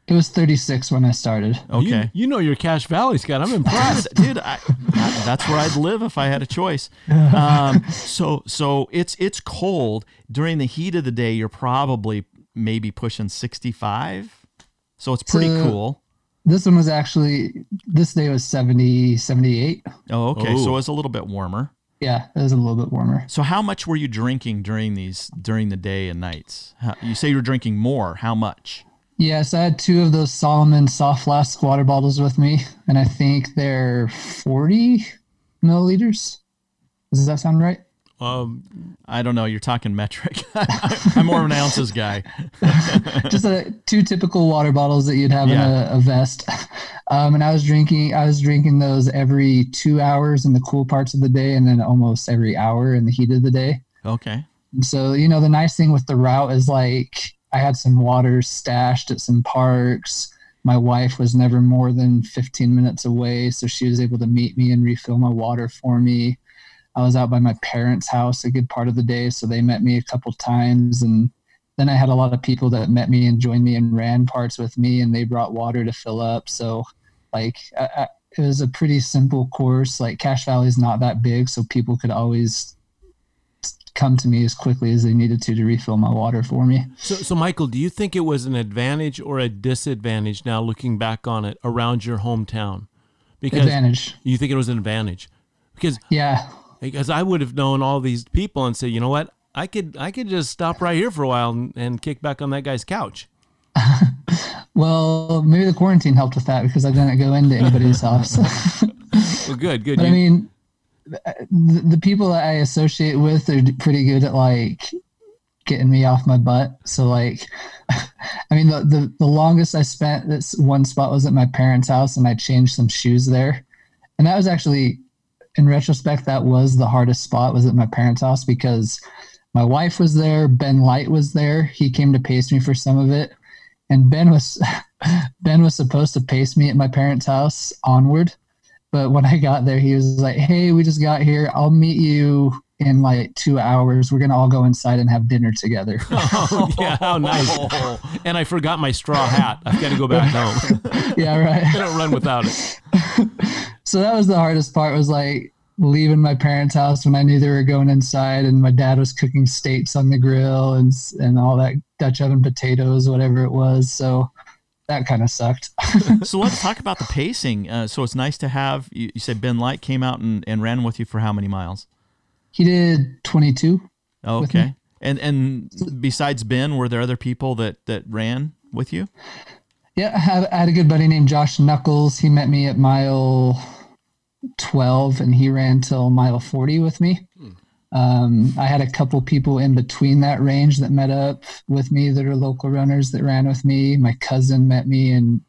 It was 36 when I started.
Okay.
You, you know your Cache Valley, Scott. I'm impressed.
dude, I, that- that's where I'd live if I had a choice. Um, so, so it's it's cold during the heat of the day. You're probably maybe pushing 65. So it's pretty
So-
cool.
This one was actually, this day was 70, 78.
Oh, okay. So
Oh.
it's a little bit warmer.
Yeah, it was a little bit warmer.
So how much were you drinking during these during the day and nights? How, you say you were drinking more. How much?
Yes, I had two of those Salomon soft flask water bottles with me, and I think they're 40 milliliters. Does that sound right?
Um,
I don't know. You're talking metric. I'm more of an ounces guy.
Just uh two typical water bottles that you'd have
Yeah.
in a, a vest. Um, and I was drinking, I was drinking those every two hours in the cool parts of the day, and then almost every hour in the heat of the day.
Okay.
And so, you know, the nice thing with the route is like I had some water stashed at some parks. My wife was never more than 15 minutes away, so she was able to meet me and refill my water for me. I was out by my parents' house a good part of the day, so they met me a couple times. And then I had a lot of people that met me and joined me and ran parts with me, and they brought water to fill up. So, like, I, I, it was a pretty simple course. Like, Cache Valley is not that big, so people could always come to me as quickly as they needed to to refill my water for me.
so, so Michael, do you think it was an advantage or a disadvantage now looking back on it around your hometown? Because
Advantage.
you think it was an advantage because
Yeah.
because I would have known all these people and say, you know what, I could I could just stop right here for a while and, and kick back on that guy's couch.
Well, maybe the quarantine helped with that because I didn't go into anybody's house.
Well, good, good.
but I mean, the, the people that I associate with are pretty good at like getting me off my butt. So like, I mean, the, the, the longest I spent this one spot was at my parents' house and I changed some shoes there. And that was actually, in retrospect, that was the hardest spot was at my parents' house because my wife was there. Ben Light was there. He came to pace me for some of it. And Ben was, Ben was supposed to pace me at my parents' house onward. But when I got there, he was like, "Hey, we just got here. I'll meet you in like two hours. We're gonna all go inside and have dinner together."
oh, yeah, how nice. and I forgot my straw hat. I've got to go back home.
yeah, right.
I
right.
don't run without it.
So that was the hardest part. Was like leaving my parents' house when I knew they were going inside, and my dad was cooking steaks on the grill and and all that Dutch oven potatoes, whatever it was. So that kind of sucked.
so let's talk about the pacing. Uh, so it's nice to have. You, you said Ben Light came out and, and ran with you for how many miles?
he did 22.
Oh, okay. And and besides Ben, were there other people that that ran with you?
Yeah, I had, I had a good buddy named Josh Knuckles. He met me at mile 12 and he ran till mile 40 with me. Um, I had a couple people in between that range that met up with me that are local runners that ran with me. My cousin met me and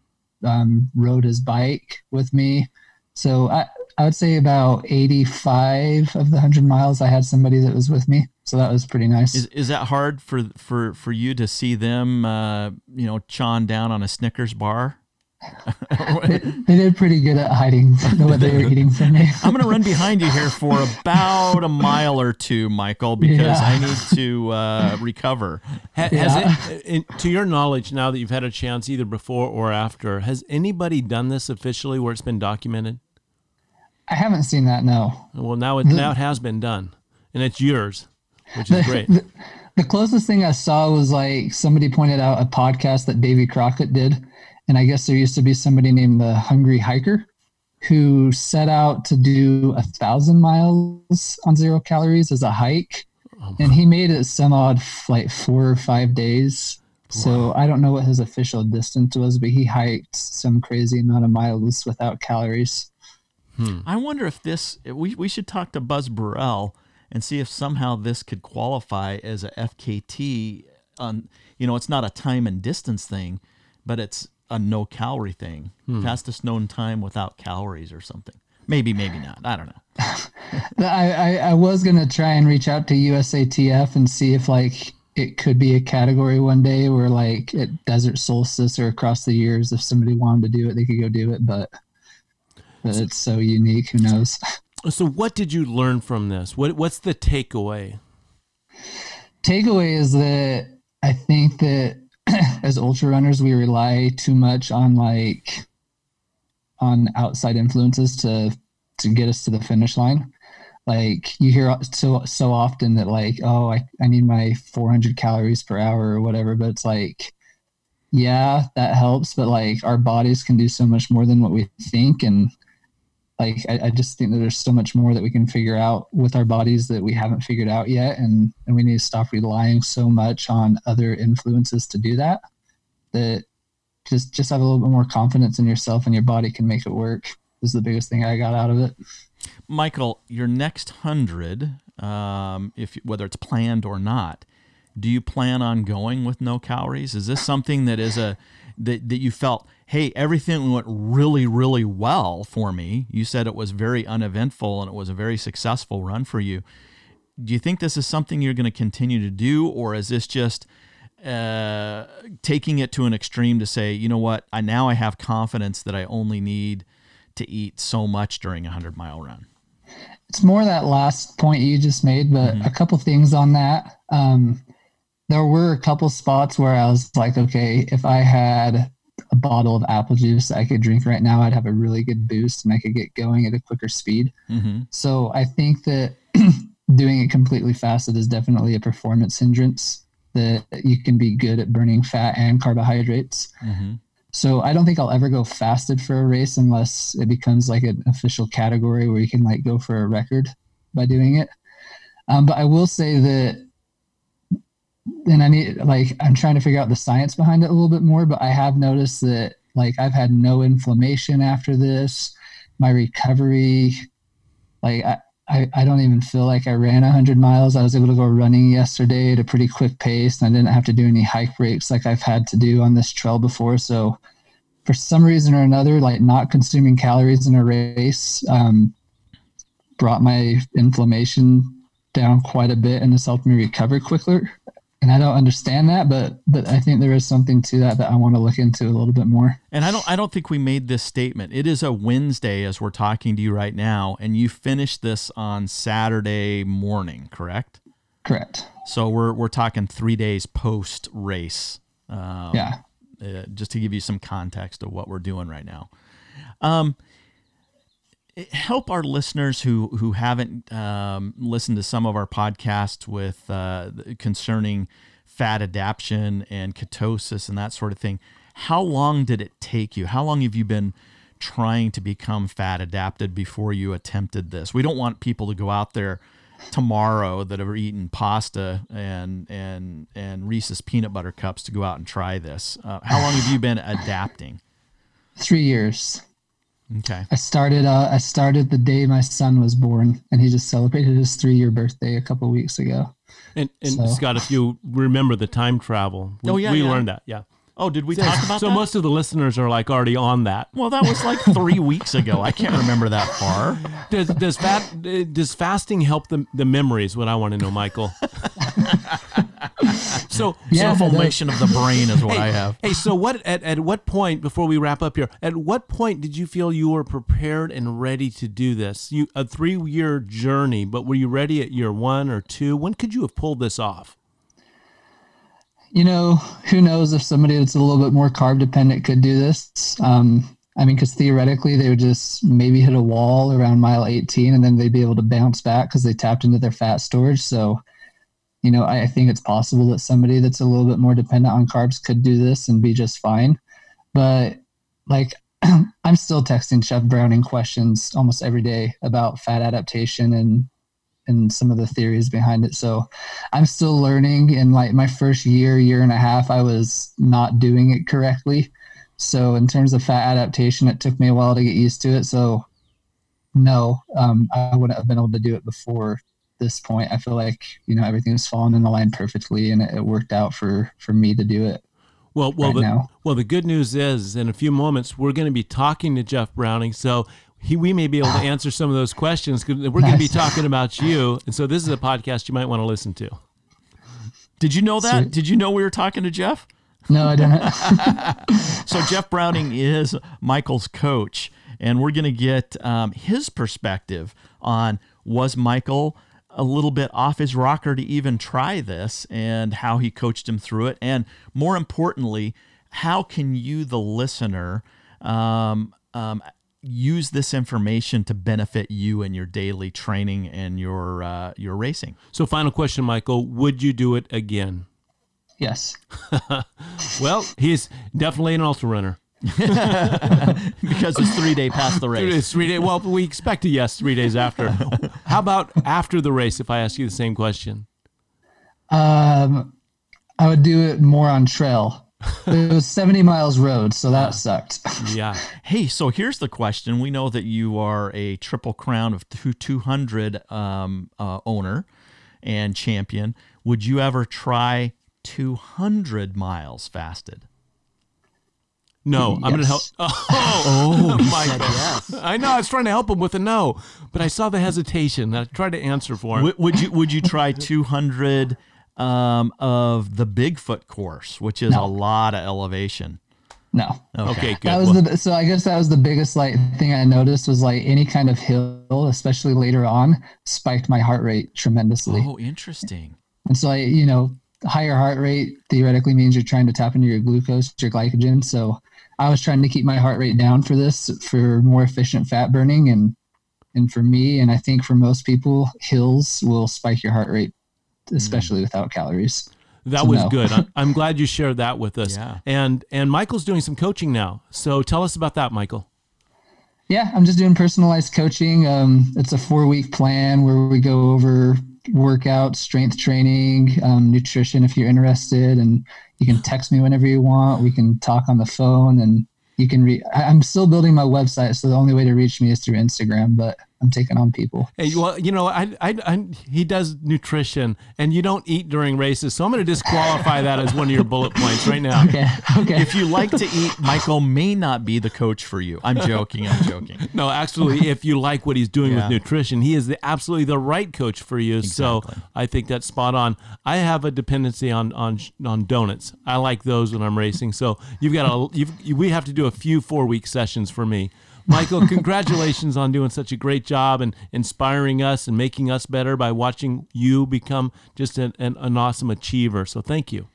um, rode his bike with me. So I, I would say about 85 of the 100 miles, I had somebody that was with me. So that was pretty nice.
Is is that hard for for for you to see them? Uh, you know, chawing down on a Snickers bar.
They, they did pretty good at hiding what they were eating from me.
I'm going to run behind you here for about a mile or two, Michael, because
Yeah.
I need to uh, recover.
Ha-
Yeah.
Has it, in, to your knowledge, now that you've had a chance, either before or after, has anybody done this officially where it's been documented?
I haven't seen that, no.
Well, now it now it has been done, and it's yours, which is great.
the closest thing I saw was like somebody pointed out a podcast that Davy Crockett did. And I guess there used to be somebody named the Hungry Hiker who set out to do a thousand miles on zero calories as a hike.
Oh,
And he made it some odd like four or five days. So I don't know what his official distance was, but he hiked some crazy amount of miles without calories. Hmm.
I wonder if this we we should talk to Buzz Burrell and see if somehow this could qualify as a FKT on you know it's not a time and distance thing, but it's a no calorie thing. Hmm. Fastest known time without calories or something. Maybe, maybe not. I don't know.
I, I, I was gonna try and reach out to USATF and see if like it could be a category one day where like at desert solstice or across the years, if somebody wanted to do it, they could go do it. But but it's so unique. Who knows?
So, what did you learn from this? What What's the takeaway?
Takeaway is that I think that as ultra runners, we rely too much on like on outside influences to to get us to the finish line. Like you hear so so often that like, oh, I, I need my 400 calories per hour or whatever, but it's like, yeah, that helps, but like our bodies can do so much more than what we think, and like I, I just think that there's so much more that we can figure out with our bodies that we haven't figured out yet, and and we need to stop relying so much on other influences to do that. That just just have a little bit more confidence in yourself and your body can make it work. Is the biggest thing I got out of it.
Michael, your next hundred, um, if whether it's planned or not, do you plan on going with no calories? Is this something that is a that, that you felt, hey, everything went really, really well for me. You said it was very uneventful and it was a very successful run for you. Do you think this is something you're going to continue to do, or is this just uh, taking it to an extreme to say, you know what, I now I have confidence that I only need to eat so much during a hundred mile run?
It's more that last point you just made, but
Mhm.
a couple things on that. Um, there were a couple spots where I was like, okay, if I had a bottle of apple juice I could drink right now, I'd have a really good boost and I could get going at a quicker speed.
Mm-hmm.
So I think that doing it completely fasted is definitely a performance hindrance. That you can be good at burning fat and carbohydrates.
Mm-hmm.
So I don't think I'll ever go fasted for a race unless it becomes like an official category where you can like go for a record by doing it. Um, but I will say that, and I need like I'm trying to figure out the science behind it a little bit more. But I have noticed that like I've had no inflammation after this. My recovery, like I, I, I don't even feel like I ran 100 miles. I was able to go running yesterday at a pretty quick pace, and I didn't have to do any hike breaks like I've had to do on this trail before. So, for some reason or another, like not consuming calories in a race um, brought my inflammation down quite a bit and has helped me recover quicker. And I don't understand that, but but I think there is something to that that I want to look into a little bit more.
And I don't I don't think we made this statement. It is a Wednesday as we're talking to you right now, and you finished this on Saturday morning, correct?
Correct.
So we're we're talking three days post race. Um,
Yeah.
uh, just to give you some context of what we're doing right now. Um, help our listeners who who haven't um, listened to some of our podcasts with uh, concerning fat adaptation and ketosis and that sort of thing. How long did it take you? How long have you been trying to become fat adapted before you attempted this? We don't want people to go out there tomorrow that have eaten pasta and and and Reese's peanut butter cups to go out and try this. Uh, how long have you been adapting?
Three years.
Okay.
I started. Uh, I started the day my son was born, and he just celebrated his three-year birthday a couple weeks ago.
And, and
So-
Scott, if you remember the time travel, we,
Oh, yeah,
we
yeah.
learned that. Yeah.
Oh, did we talk about that?
so
that?
most of the listeners are like already on that.
well, that was like three weeks ago. I can't remember that far.
Does does fat uh, does fasting help the the memories? What I want to know, Michael. so
Yeah, so
formation of the brain is what
hey,
I have.
Hey, so what at, at what point before we wrap up here? At what point did you feel you were prepared and ready to do this? You a three year journey, but were you ready at year one or two? When could you have pulled this off?
You know, who knows if somebody that's a little bit more carb dependent could do this? Um, I mean, because theoretically, they would just maybe hit a wall around mile 18, and then they'd be able to bounce back because they tapped into their fat storage. So, you know, I, I think it's possible that somebody that's a little bit more dependent on carbs could do this and be just fine. But like, I'm still texting Jeff Browning questions almost every day about fat adaptation and and some of the theories behind it. So I'm still learning. In like my first year, year and a half, I was not doing it correctly. So in terms of fat adaptation, it took me a while to get used to it. So no, um, I wouldn't have been able to do it before this point. I feel like you know everything everything's fallen in the line perfectly, and it, it worked out for for me to do it.
Well, well,
right
the,
now.
well. The good news is, in a few moments, we're going to be talking to Jeff Browning. So he, we may be able to answer some of those questions because we're going to be talking about you. And so this is a podcast you might want to listen to.
Did you know that? Did you know we were talking to Jeff?
No, I didn't.
So Jeff Browning is Michael's coach, and we're going to get um, his perspective on was Michael a little bit off his rocker to even try this, and how he coached him through it, and more importantly, how can you, the listener, um, um, use this information to benefit you in your daily training and your uh, your racing?
So, final question, Michael: Would you do it again?
yes.
Well, he's definitely an ultra runner.
because it's three day past the race.
It's three days. Well, we expect a yes three days after. How about after the race? If I ask you the same question,
Um, I would do it more on trail. It was 70 miles road, so that sucked.
yeah.
Hey, so here's the question. We know that you are a Triple Crown of 200 um, uh, owner and champion. Would you ever try 200 miles fasted?
No, I'm going to help.
Yes.
Oh, Michael. I know. I was trying to help him with a no, but I saw the hesitation. I tried to answer for him.
Would, would you Would you try 200 um, of the Bigfoot course, which is
No.
a lot of elevation?
No.
Okay, good.
That was
Well,
the so I guess that was the biggest like thing I noticed was like any kind of hill, especially later on, spiked my heart rate tremendously.
Oh, interesting.
And so I, you know, higher heart rate theoretically means you're trying to tap into your glucose, your glycogen. So I was trying to keep my heart rate down for this for more efficient fat burning and and for me and I think for most people, hills will spike your heart rate, especially without calories.
that
so
was
no.
good. I'm, I'm glad you shared that with us.
Yeah.
And and Michael's doing some coaching now. So tell us about that, Michael.
Yeah, I'm just doing personalized coaching. Um, it's a four week plan where we go over workout, strength training, um, nutrition if you're interested, and you can text me whenever you want. We can talk on the phone, and you can read. I'm still building my website, so the only way to reach me is through Instagram. But I'm taking on people.
Hey, well, you know, I, I, I, he does nutrition, and you don't eat during races, so I'm going to disqualify that as one of your bullet points right now.
Okay, okay.
If you like to eat, Michael may not be the coach for you. I'm joking. I'm joking.
No, actually, if you like what he's doing
Yeah.
with nutrition, he is the, absolutely the right coach for you. So I think that's spot on. I have a dependency on on on donuts. I like those when I'm racing. So you've got a you've you, we have to do a few four week sessions for me. Michael, congratulations on doing such a great job and inspiring us and making us better by watching you become just an, an, an awesome achiever. So thank you.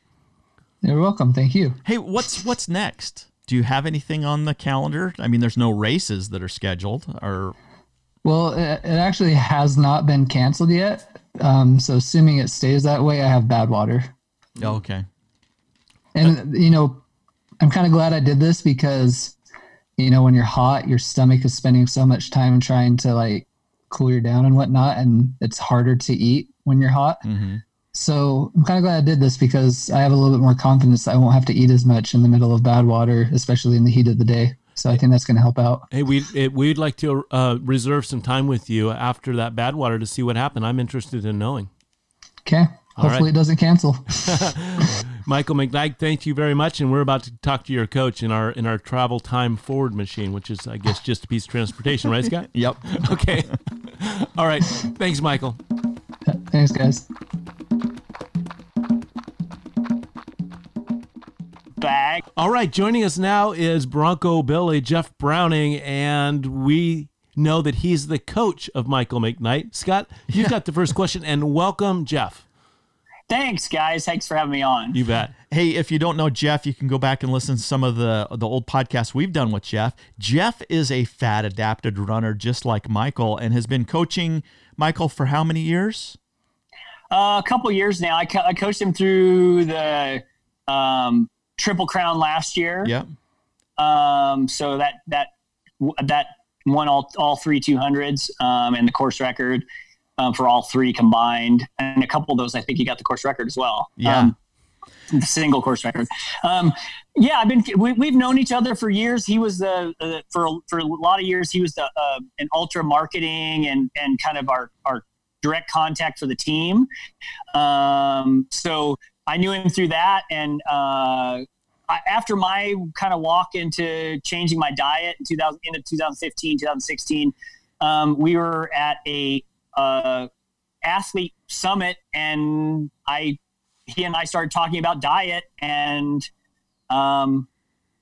You're welcome. Thank you.
Hey, what's what's next? Do you have anything on the calendar? I mean, there's no races that are scheduled, or
Well, it, it actually has not been canceled yet. Um, so assuming it stays that way, I have Badwater.
oh, okay.
And you know, I'm kind of glad I did this because you know when you're hot, your stomach is spending so much time trying to like cool you down and whatnot, and it's harder to eat when you're hot.
hmm
So I'm kind of glad I did this because I have a little bit more confidence that I won't have to eat as much in the middle of Badwater, especially in the heat of the day. So I think that's going to help out.
Hey, we we'd like to uh, reserve some time with you after that Badwater to see what happened. I'm interested in knowing.
Okay. Hopefully
right.
it doesn't cancel.
Michael McKnight, thank you very much. And we're about to talk to your coach in our in our travel time forward machine, which is I guess just a piece of transportation, right, Scott?
Yep.
Okay. All right. Thanks, Michael.
Thanks, guys.
bag.
All right. Joining us now is Bronco Billy Jeff Browning, and we know that he's the coach of Michael McKnight. Scott, you got the first question, and welcome, Jeff.
Thanks, guys. Thanks for having me on.
You bet.
Hey, if you don't know Jeff, you can go back and listen to some of the the old podcasts we've done with Jeff. Jeff is a fat adapted runner just like Michael and has been coaching Michael for how many years?
Uh, a couple years now. I, co- I coached him through the um, Triple Crown last year.
Yep.
Um, so that that that won all all three two hundreds um, and the course record um, for all three combined, and a couple of those I think he got the course record as well.
Yeah.
Um, the single course record. Um, yeah, I've been we, we've known each other for years. He was the uh, for for a lot of years he was the uh, an Altra marketing and and kind of our our direct contact for the team. Um, so I knew him through that, and uh, I, after my kind of walk into changing my diet in 2000 into 2015 2016, um, we were at a uh, athlete summit, and I he and I started talking about diet, and um,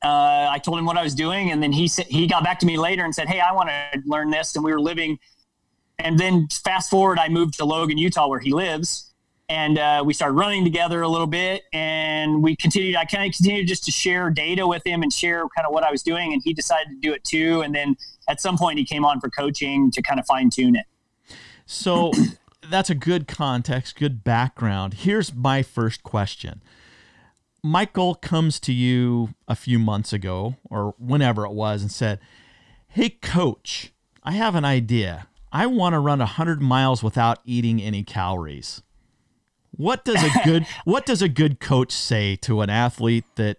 uh, I told him what I was doing, and then he said he got back to me later and said, "Hey, I want to learn this." And we were living, and then fast forward, I moved to Logan, Utah, where he lives, and uh, we started running together a little bit, and we continued. I kind of continued just to share data with him and share kind of what I was doing, and he decided to do it too. And then at some point, he came on for coaching to kind of fine tune it.
So that's a good context, good background. Here's my first question. Michael comes to you a few months ago or whenever it was and said, Hey, coach, I have an idea. I want to run 100 miles without eating any calories. What does a good what does a good coach say to an athlete that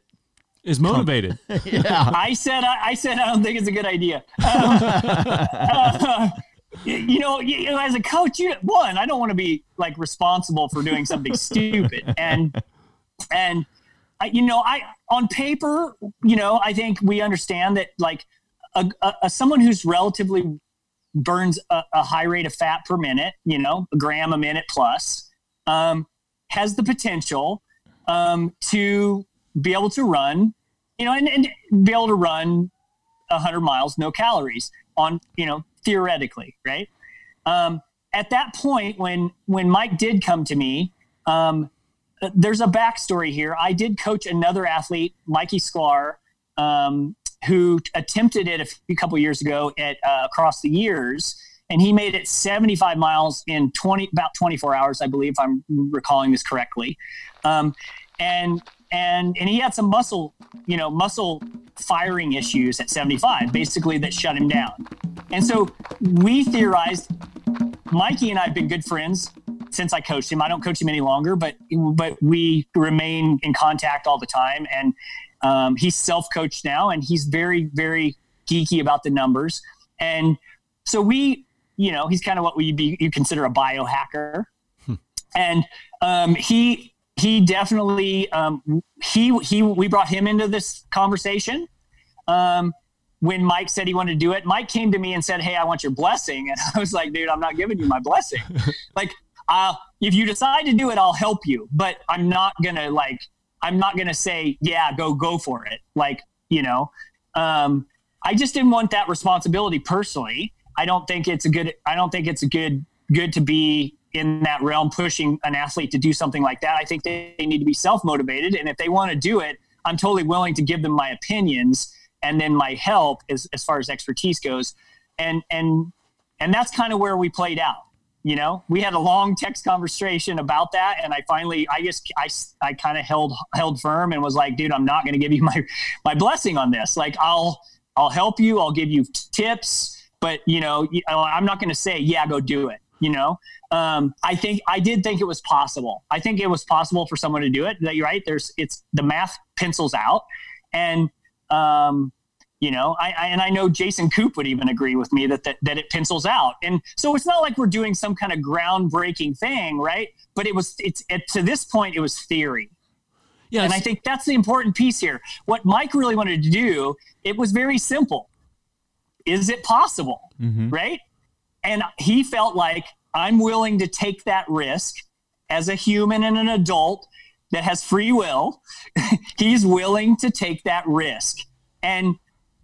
Is motivated.
yeah
I said I, I said I don't think it's a good idea. Um, uh, you know, you, you know, as a coach, you one, I don't want to be like responsible for doing something stupid, and and I, you know, I on paper, you know, I think we understand that like a, a, a someone who's relatively burns a, a high rate of fat per minute, you know, a gram a minute plus, um, has the potential um, to be able to run, you know, and, and be able to run 100 miles, no calories on, you know, theoretically, right? Um, at that point, when when Mike did come to me, um, there's a backstory here. I did coach another athlete, Mikey Sklar, um, who attempted it a few couple years ago at uh, across the years, and he made it 75 miles in 20 about 24 hours, I believe, if I'm recalling this correctly. Um, and and and he had some muscle, you know, muscle firing issues at 75, basically that shut him down. And so we theorized. Mikey and I have been good friends since I coached him. I don't coach him any longer, but but we remain in contact all the time. And um, he's self-coached now, and he's very very geeky about the numbers. And so we, you know, he's kind of what we be you consider a biohacker. and um, he he definitely um, he he we brought him into this conversation. Um, when Mike said he wanted to do it, Mike came to me and said, "Hey, I want your blessing," and I was like, "Dude, I'm not giving you my blessing. like, uh, if you decide to do it, I'll help you, but I'm not gonna like, I'm not gonna say, yeah, go go for it. Like, you know, um, I just didn't want that responsibility personally. I don't think it's a good. I don't think it's a good good to be in that realm pushing an athlete to do something like that. I think they, they need to be self motivated, and if they want to do it, I'm totally willing to give them my opinions and then my help as, as far as expertise goes. And and and that's kind of where we played out you know? We had a long text conversation about that and i finally i just i, I kind of held held firm and was like dude i'm not going to give you my my blessing on this. Like i'll i'll help you i'll give you tips but you know i'm not going to say yeah go do it you know um, i think i did think it was possible i think it was possible for someone to do it that you're right there's it's the math pencils out and um, you know, I, I, and I know Jason Koop would even agree with me that, that that it pencils out. And so it's not like we're doing some kind of groundbreaking thing, right? But it was it's it, to this point it was theory.
Yes.
And I think that's the important piece here. What Mike really wanted to do, it was very simple. Is it possible?
Mhm.
Right? And he felt like I'm willing to take that risk as a human and an adult that has free will. He's willing to take that risk. And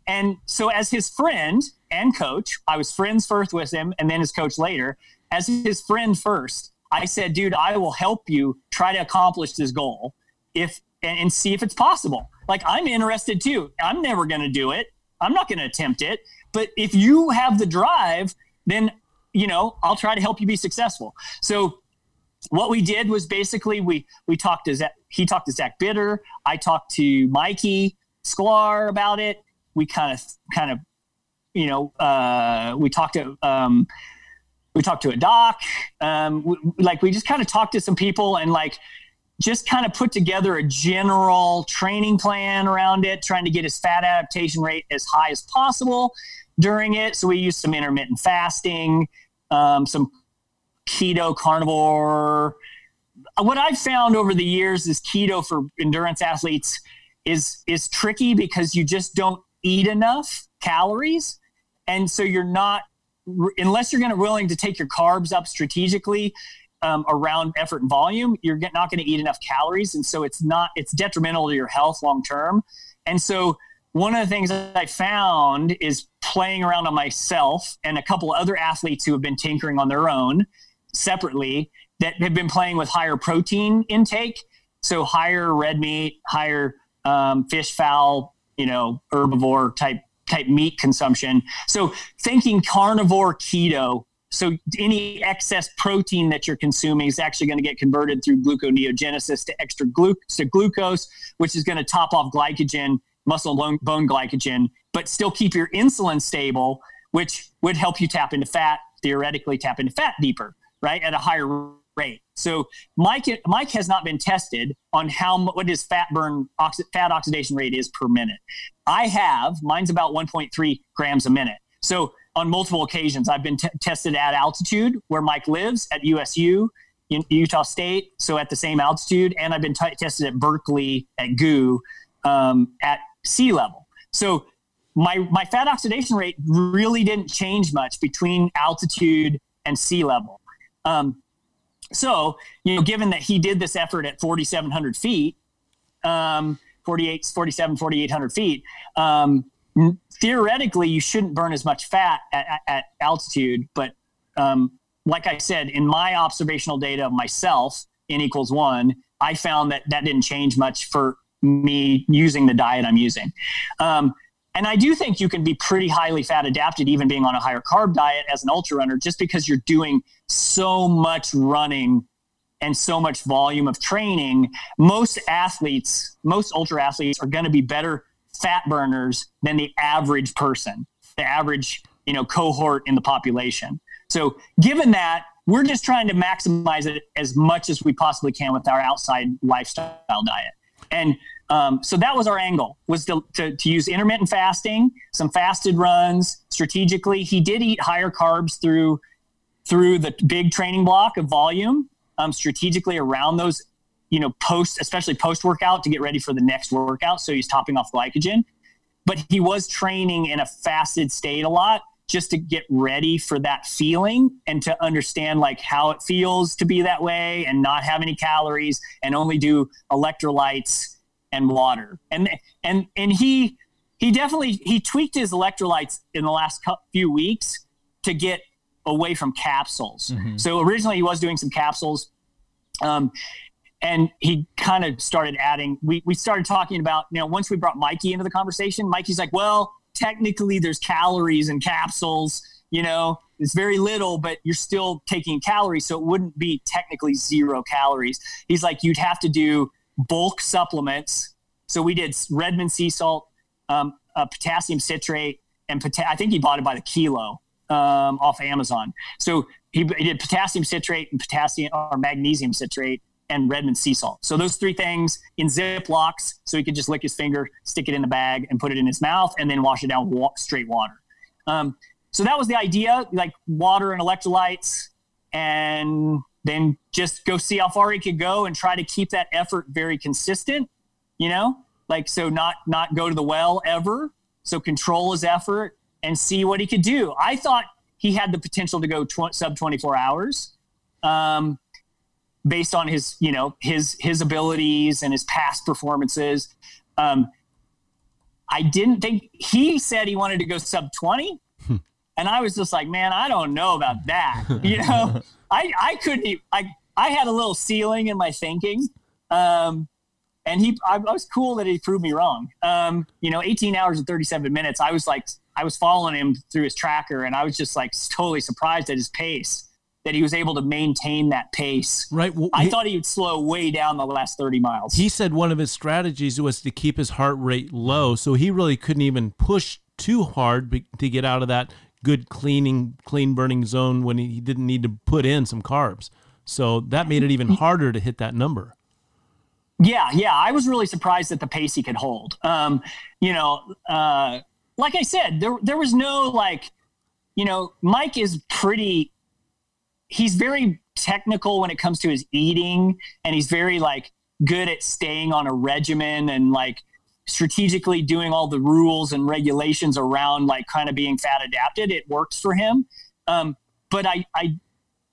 and so as his friend and coach, I was friends first with him and then his coach later. As his friend first, I said, dude, I will help you try to accomplish this goal if and, and see if it's possible. Like I'm interested too. I'm never gonna do it. I'm not gonna attempt it. But if you have the drive, then you know, I'll try to help you be successful. So what we did was basically we we talked to Zach, he talked to Zach Bitter, I talked to Mikey Sklar about it. We kind of kind of you know uh, we talked to um, we talked to a doc, um, we, like we just kind of talked to some people and like just kind of put together a general training plan around it, trying to get his fat adaptation rate as high as possible during it. So we used some intermittent fasting, um, some keto, carnivore. What I've found over the years is keto for endurance athletes is is tricky because you just don't eat enough calories, and so you're not unless you're going to willing to take your carbs up strategically um, around effort and volume, you're not going to eat enough calories, and so it's not it's detrimental to your health long term. And so one of the things I found is playing around on myself and a couple other athletes who have been tinkering on their own separately that have been playing with higher protein intake, so higher red meat, higher um, fish, fowl, you know, herbivore type type meat consumption. So thinking carnivore keto. So any excess protein that you're consuming is actually going to get converted through gluconeogenesis to extra glu- to glucose, which is going to top off glycogen, muscle bone, bone glycogen, but still keep your insulin stable, which would help you tap into fat, theoretically tap into fat deeper, right, at a higher rate. So Mike Mike has not been tested on how what his fat burn oxi- fat oxidation rate is per minute. I have mine's about 1.3 grams a minute. So on multiple occasions, I've been t- tested at altitude where Mike lives at USU in Utah State, so at the same altitude, and I've been t- tested at Berkeley at GU um, at sea level. So my my fat oxidation rate really didn't change much between altitude and sea level. Um, so, you know, given that he did this effort at 4,700 feet, um, 48, 47, 4,800 feet, um, theoretically, you shouldn't burn as much fat at, at, altitude. But um, like I said, in my observational data of myself, n equals one, I found that that didn't change much for me using the diet I'm using. Um, and I do think you can be pretty highly fat adapted, even being on a higher carb diet as an ultra runner, just because you're doing so much running and so much volume of training. Most athletes, most ultra athletes are going to be better fat burners than the average person, the average, you know, cohort in the population. So given that, we're just trying to maximize it as much as we possibly can with our outside lifestyle diet. And um, so that was our angle was to, to, to, use intermittent fasting, some fasted runs strategically. He did eat higher carbs through through the big training block of volume um, strategically around those, you know, post especially post workout to get ready for the next workout. So he's topping off glycogen, but he was training in a fasted state a lot just to get ready for that feeling and to understand like how it feels to be that way and not have any calories and only do electrolytes and water. And and and he he definitely he tweaked his electrolytes in the last few weeks to get away from capsules. Mm-hmm. So originally he was doing some capsules. Um, and he kind of started adding we, we started talking about you know once we brought mikey into the conversation mikey's like well technically there's calories in capsules you know it's very little but you're still taking calories so it wouldn't be technically zero calories he's like you'd have to do bulk supplements. So we did Redmond sea salt, um, uh, potassium citrate, and pota- I think he bought it by the kilo um, off Amazon. So he, he, did potassium citrate and potassium or magnesium citrate and Redmond sea salt. So those three things in Ziplocs, so he could just lick his finger, stick it in the bag, and put it in his mouth, and then wash it down straight water. Um, so that was the idea, like water and electrolytes, and then just go see how far he could go and try to keep that effort very consistent you know? Like so not not go to the well ever. So control his effort and see what he could do. I thought he had the potential to go tw- sub 24 hours um, based on his you know his his abilities and his past performances. Um, i didn't think he said he wanted to go sub 20 hmm. And i was just like man i don't know about that you know I I couldn't. I I had a little ceiling in my thinking. Um, and he, I, I, was cool that he proved me wrong. Um, you know, 18 hours and 37 minutes. I was like, I was following him through his tracker, and I was just like totally surprised at his pace. that he was able to maintain that pace.
Right. Well,
I
he-
thought he would slow way down the last 30 miles.
he said one of his strategies was to keep his heart rate low, so he really couldn't even push too hard to get out of that good cleaning, clean burning zone when he, didn't need to put in some carbs. So that made it even harder to hit that number.
Yeah, yeah. I was really surprised at the pace he could hold. Um, you know, uh, like I said, there there was no like, you know, Mike is pretty. He's very technical when it comes to his eating, and he's very like good at staying on a regimen and like strategically doing all the rules and regulations around like kind of being fat adapted. It works for him. Um, but I, I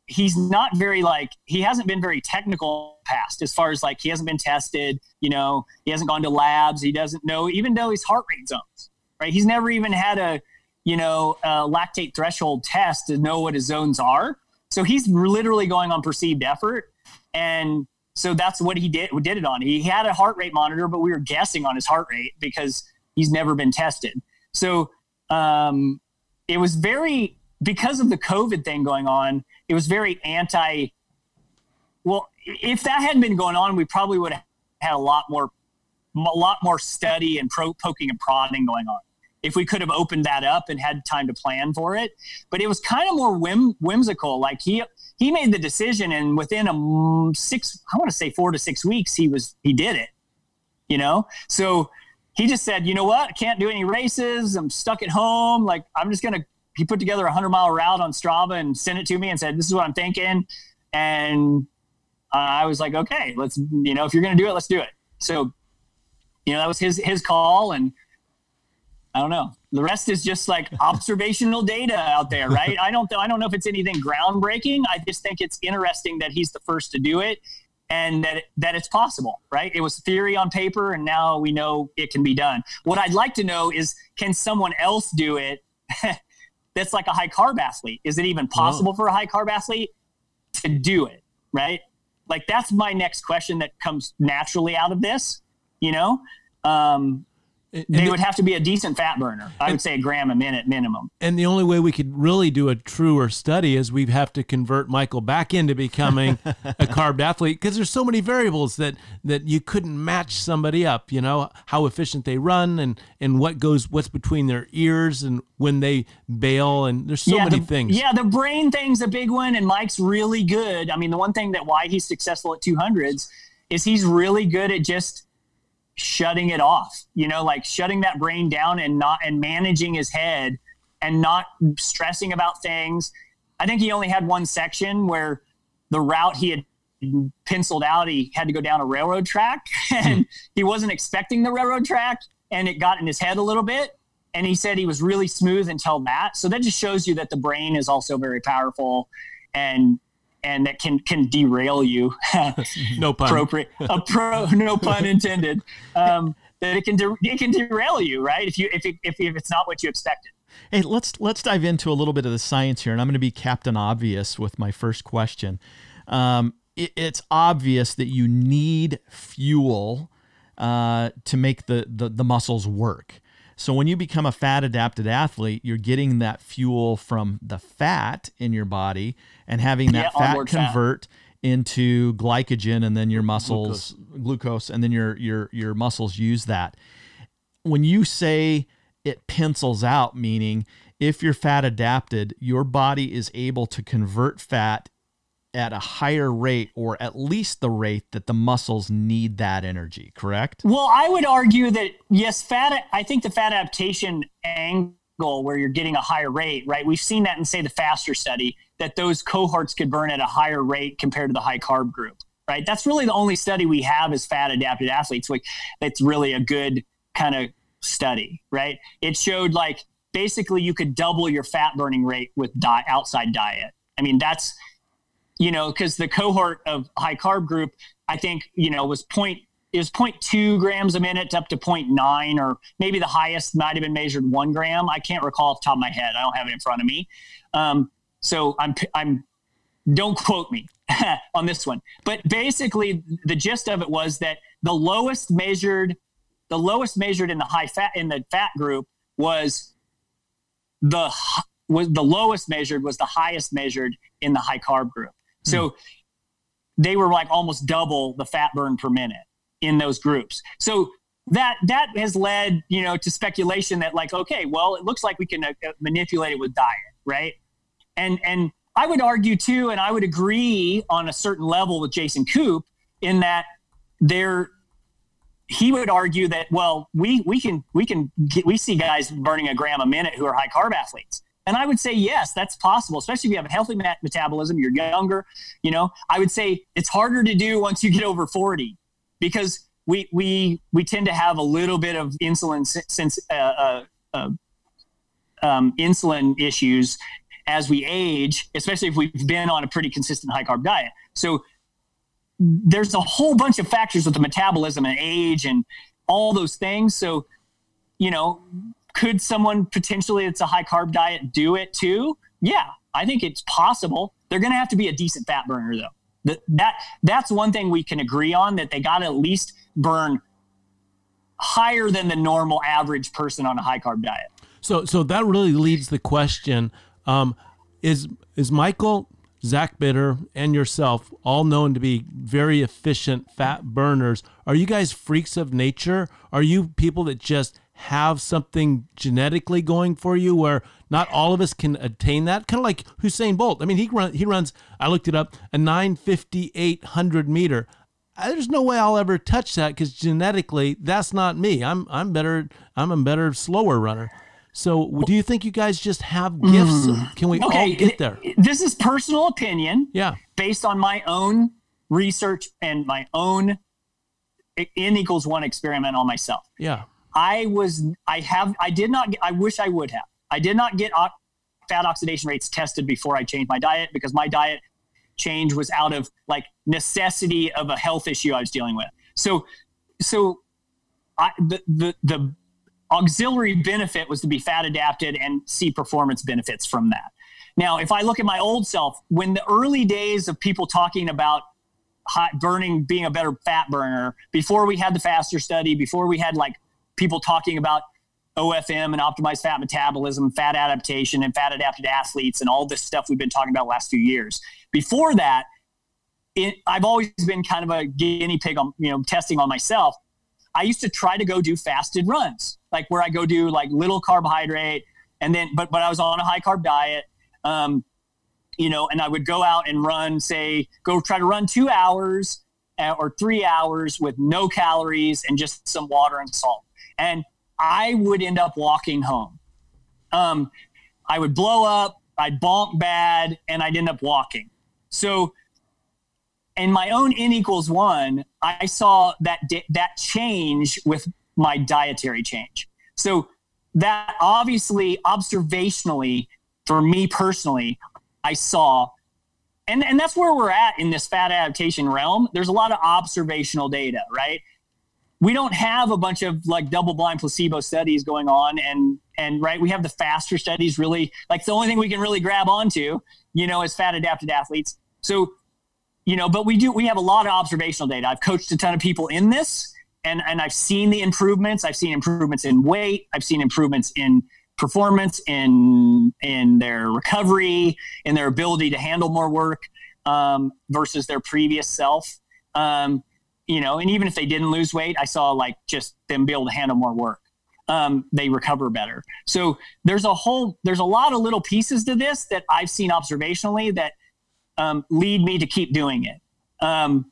he's not very like he hasn't been very technical past as far as like he hasn't been tested you know he hasn't gone to labs he doesn't know even though his heart rate zones right he's never even had a you know a lactate threshold test to know what his zones are so he's literally going on perceived effort and so that's what he did did it on. He had a heart rate monitor but we were guessing on his heart rate because he's never been tested. So um it was very because of the covid thing going on it was very anti well if that hadn't been going on we probably would have had a lot more a lot more study and pro poking and prodding going on if we could have opened that up and had time to plan for it. But it was kind of more whim, whimsical. Like he he made the decision and within a six i want to say four to six weeks he was he did it you know? So he just said you know what? I can't do any races. I'm stuck at home. Like i'm just gonna he put together a 100 mile route on strava and sent it to me and said this is what i'm thinking. And uh, i was like okay let's you know if you're gonna do it let's do it. So you know that was his his call and i don't know. The rest is just like observational data out there right? I don't i don't know if it's anything groundbreaking. I just think it's interesting that he's the first to do it and that that it's possible right? It was theory on paper and now we know it can be done. What i'd like to know is can someone else do it? That's like a high carb athlete. Is it even possible for a high carb athlete to do it right? Like that's my next question that comes naturally out of this you know? Um,
And,
they would have to be a decent fat burner i would say a gram a minute minimum
and the only way we could really do a truer study is we'd have to convert Michael back into becoming a carb athlete because there's so many variables that that you couldn't match somebody up. You know how efficient they run and and what goes what's between their ears and when they bail and there's so many
the,
things.
Yeah, the brain thing's a big one, and Mike's really good. I mean, the one thing that why he's successful at 200s is he's really good at just shutting it off. You know, like shutting that brain down and not and managing his head and not stressing about things. I think he only had one section where the route he had penciled out, he had to go down a railroad track, and hmm. he wasn't expecting the railroad track, and it got in his head a little bit and he said he was really smooth until that. So that just shows you that the brain is also very powerful, and and that can can derail you.
No pun.
Appropriate, a pro, no pun intended. Um, that it can de- it can derail you, right? If you if it, if if it's not what you expected.
Hey, let's let's dive into a little bit of the science here, and I'm going to be Captain Obvious with my first question. Um, it, it's obvious that you need fuel uh, to make the, the the muscles work. So when you become a fat adapted athlete, you're getting that fuel from the fat in your body and having that
Yeah,
fat
onboard fat.
convert into glycogen, and then your muscles glucose, and then your your your muscles use that when you say it pencils out, meaning if you're fat adapted, your body is able to convert fat at a higher rate or at least the rate that the muscles need that energy, correct?
Well, I would argue that yes, fat. I think the fat adaptation angle where you're getting a higher rate, right? We've seen that in say the faster study that those cohorts could burn at a higher rate compared to the high carb group, right? That's really the only study we have as fat adapted athletes. Like that's really a good kind of study, right? It showed like basically you could double your fat burning rate with di- outside diet. I mean, that's you know, because the cohort of high carb group, I think, you know, was point is 0.2 grams a minute up to 0.9, or maybe the highest might have been measured one gram. I can't recall off the top of my head. I don't have it in front of me. Um, so I'm I'm don't quote me on this one. But basically the gist of it was that the lowest measured the lowest measured in the high fat in the fat group was the was the lowest measured was the highest measured in the high carb group. So mm. they were like almost double the fat burn per minute in those groups. So that that has led you know to speculation that like okay well it looks like we can uh, uh, manipulate it with diet right and and i would argue too and i would agree on a certain level with jason koop in that there he would argue that well we we can we can get, we see guys burning a gram a minute who are high carb athletes and i would say yes that's possible especially if you have a healthy metabolism you're younger you know i would say it's harder to do once you get over 40 because we we we tend to have a little bit of insulin since uh, uh, uh, um, insulin issues as we age, especially if we've been on a pretty consistent high carb diet. So there's a whole bunch of factors with the metabolism and age and all those things. So you know, could someone potentially it's a high carb diet do it too? Yeah, I think it's possible. They're going to have to be a decent fat burner though. That, that that's one thing we can agree on that they got to at least burn higher than the normal average person on a high carb diet.
So, so that really leads the question: um, Is is Michael, Zach Bitter, and yourself all known to be very efficient fat burners? Are you guys freaks of nature? Are you people that just have something genetically going for you where not all of us can attain that kind of like Usain Bolt I mean he run he runs I looked it up a 95800 meter there's no way I'll ever touch that because genetically that's not me. I'm I'm better. I'm a better slower runner. So do you think you guys just have gifts? Mm. Can we okay, all get there?
This is personal opinion.
Yeah.
Based on my own research and my own n equals one experiment on myself.
Yeah.
I was. I have. I did not. I wish I would have. I did not get fat oxidation rates tested before I changed my diet because my diet change was out of like necessity of a health issue I was dealing with. So, so I, the, the, the auxiliary benefit was to be fat adapted and see performance benefits from that. Now, if I look at my old self, when the early days of people talking about hot burning being a better fat burner, before we had the faster study, before we had like people talking about OFM and optimized fat metabolism, fat adaptation, and fat adapted athletes, and all this stuff we've been talking about last few years. Before that, it, I've always been kind of a guinea pig on you know testing on myself. I used to try to go do fasted runs, like where I go do like little carbohydrate, and then but but I was on a high carb diet, um, you know, and I would go out and run, say, go try to run two hours uh, or three hours with no calories and just some water and salt, and I would end up walking home. Um, I would blow up, I'd bonk bad, and I'd end up walking. So, in my own n equals one, I saw that that change with my dietary change. So that obviously, observationally, for me personally, I saw, and and that's where we're at in this fat adaptation realm. There's a lot of observational data, right? We don't have a bunch of like double blind placebo studies going on and and right we have the faster studies really like the only thing we can really grab onto you know is fat adapted athletes. So you know but we do we have a lot of observational data. I've coached a ton of people in this and and i've seen the improvements. I've seen improvements in weight. I've seen improvements in performance in in their recovery in their ability to handle more work um, versus their previous self. Um, you know, and even if they didn't lose weight, I saw like just them be able to handle more work. Um, they recover better. So there's a whole, there's a lot of little pieces to this that I've seen observationally that um, lead me to keep doing it um,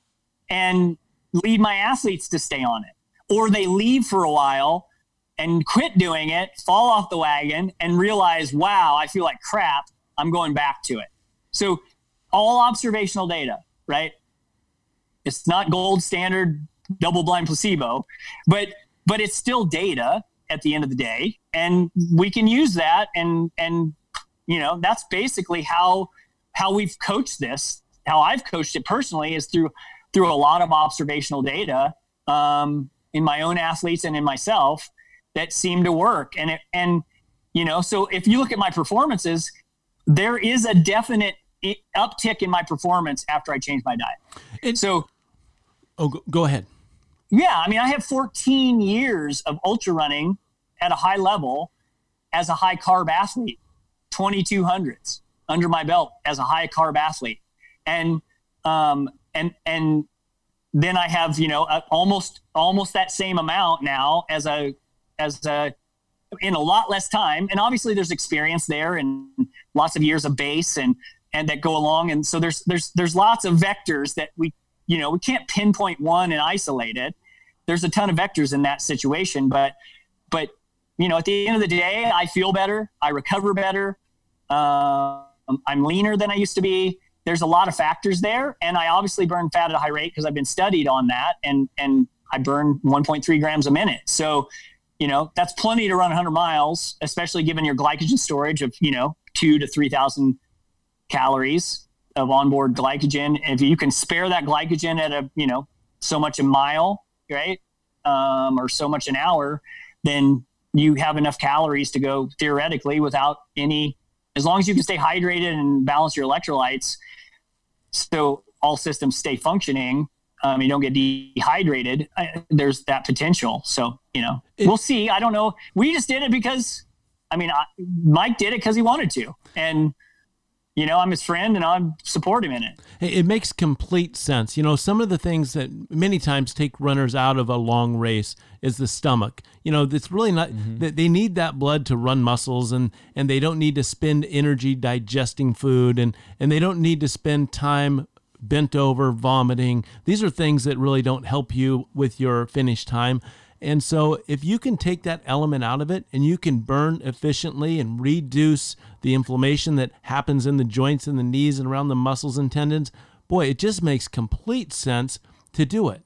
and lead my athletes to stay on it. Or they leave for a while and quit doing it, fall off the wagon, and realize, wow, I feel like crap. I'm going back to it. So all observational data, right? It's not gold standard double blind placebo, but but it's still data at the end of the day, and we can use that and and you know that's basically how how we've coached this. How I've coached it personally is through through a lot of observational data um, in my own athletes and in myself that seem to work. And it, and you know, so if you look at my performances, there is a definite uptick in my performance after I changed my diet. And so
Oh, go, go ahead.
Yeah, I mean, I have 14 years of ultra running at a high level as a high carb athlete. 2200s under my belt as a high carb athlete. And, um, and, and then I have, you know, almost, almost that same amount now as a, as a, in a lot less time. And obviously there's experience there and lots of years of base and, and that go along. And so there's, there's, there's lots of vectors that we, you know, we can't pinpoint one and isolate it. There's a ton of vectors in that situation, but, but, you know, at the end of the day, I feel better. I recover better. Uh, I'm leaner than I used to be. There's a lot of factors there, and I obviously burn fat at a high rate because I've been studied on that, and and I burn 1.3 grams a minute. So, you know, that's plenty to run 100 miles, especially given your glycogen storage of you know two to three thousand calories of onboard glycogen. If you can spare that glycogen at a you know so much a mile, right, um, or so much an hour, then you have enough calories to go theoretically without any as long as you can stay hydrated and balance your electrolytes so all systems stay functioning um, you don't get dehydrated I, there's that potential. So you know it, we'll see. I don't know. We just did it because i mean I, mike did it because he wanted to. And you know, I'm his friend and I support him in it.
It makes complete sense. You know, some of the things that many times take runners out of a long race is the stomach. You know, it's really not mm-hmm. that they need that blood to run muscles and and they don't need to spend energy digesting food and and they don't need to spend time bent over vomiting. These are things that really don't help you with your finish time. And so, if you can take that element out of it and you can burn efficiently and reduce the inflammation that happens in the joints and the knees and around the muscles and tendons, boy, it just makes complete sense to do it.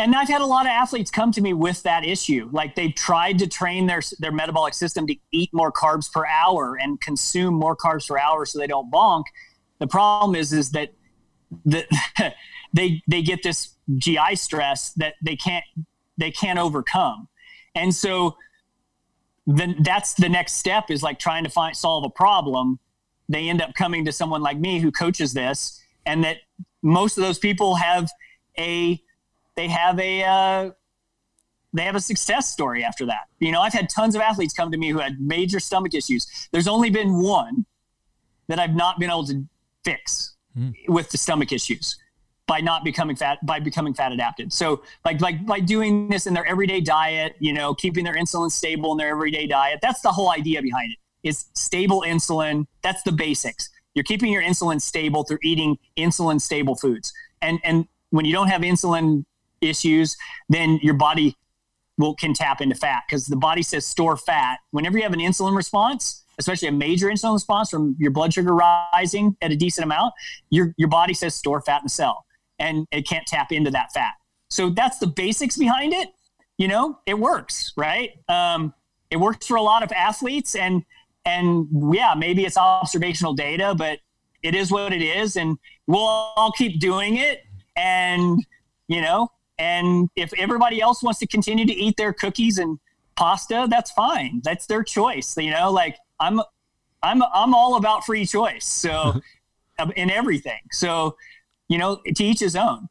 And I've had a lot of athletes come to me with that issue. Like they've tried to train their their metabolic system to eat more carbs per hour and consume more carbs per hour so they don't bonk. The problem is is that the, they they get this GI stress that they can't they can't overcome. And so then that's the next step is like trying to find solve a problem. They end up coming to someone like me who coaches this, and that most of those people have a they have a uh, they have a success story after that. You know, I've had tons of athletes come to me who had major stomach issues. There's only been one that I've not been able to fix mm. with the stomach issues by not becoming fat by becoming fat adapted. So like like by doing this in their everyday diet, you know, keeping their insulin stable in their everyday diet. That's the whole idea behind it. it. Is stable insulin. That's the basics. You're keeping your insulin stable through eating insulin stable foods. And and when you don't have insulin issues, then your body will can tap into fat because the body says store fat. Whenever you have an insulin response, especially a major insulin response from your blood sugar rising at a decent amount, your your body says store fat in the cell and it can't tap into that fat. So that's the basics behind it. You know, it works, right? Um, it works for a lot of athletes, and and yeah, maybe it's observational data, but it is what it is, and we'll all keep doing it. And you know, and if everybody else wants to continue to eat their cookies and pasta, that's fine. That's their choice. You know, like I'm, I'm, I'm all about free choice. So, in everything. So, you know, to each his own.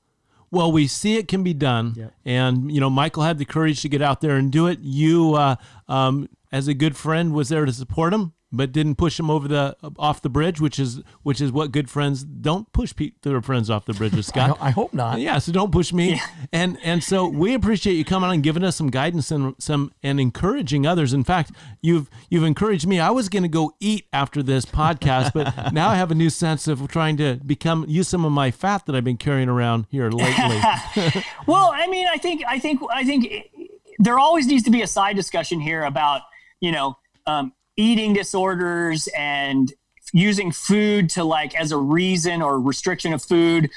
Well, we see it can be done, yep. and you know, Michael had the courage to get out there and do it. You, uh, um, as a good friend, was there to support him but didn't push them over the off the bridge, which is which is what good friends don't push pe- their friends off the bridges. Scott,
I, I, hope not.
Yeah, so don't push me. And and so we appreciate you coming on and giving us some guidance and some and encouraging others. In fact, you've you've encouraged me. I was going to go eat after this podcast, but now I have a new sense of trying to become use some of my fat that I've been carrying around here lately.
well, I mean, I think I think I think there always needs to be a side discussion here about you know. Um, eating disorders and using food to like as a reason or restriction of food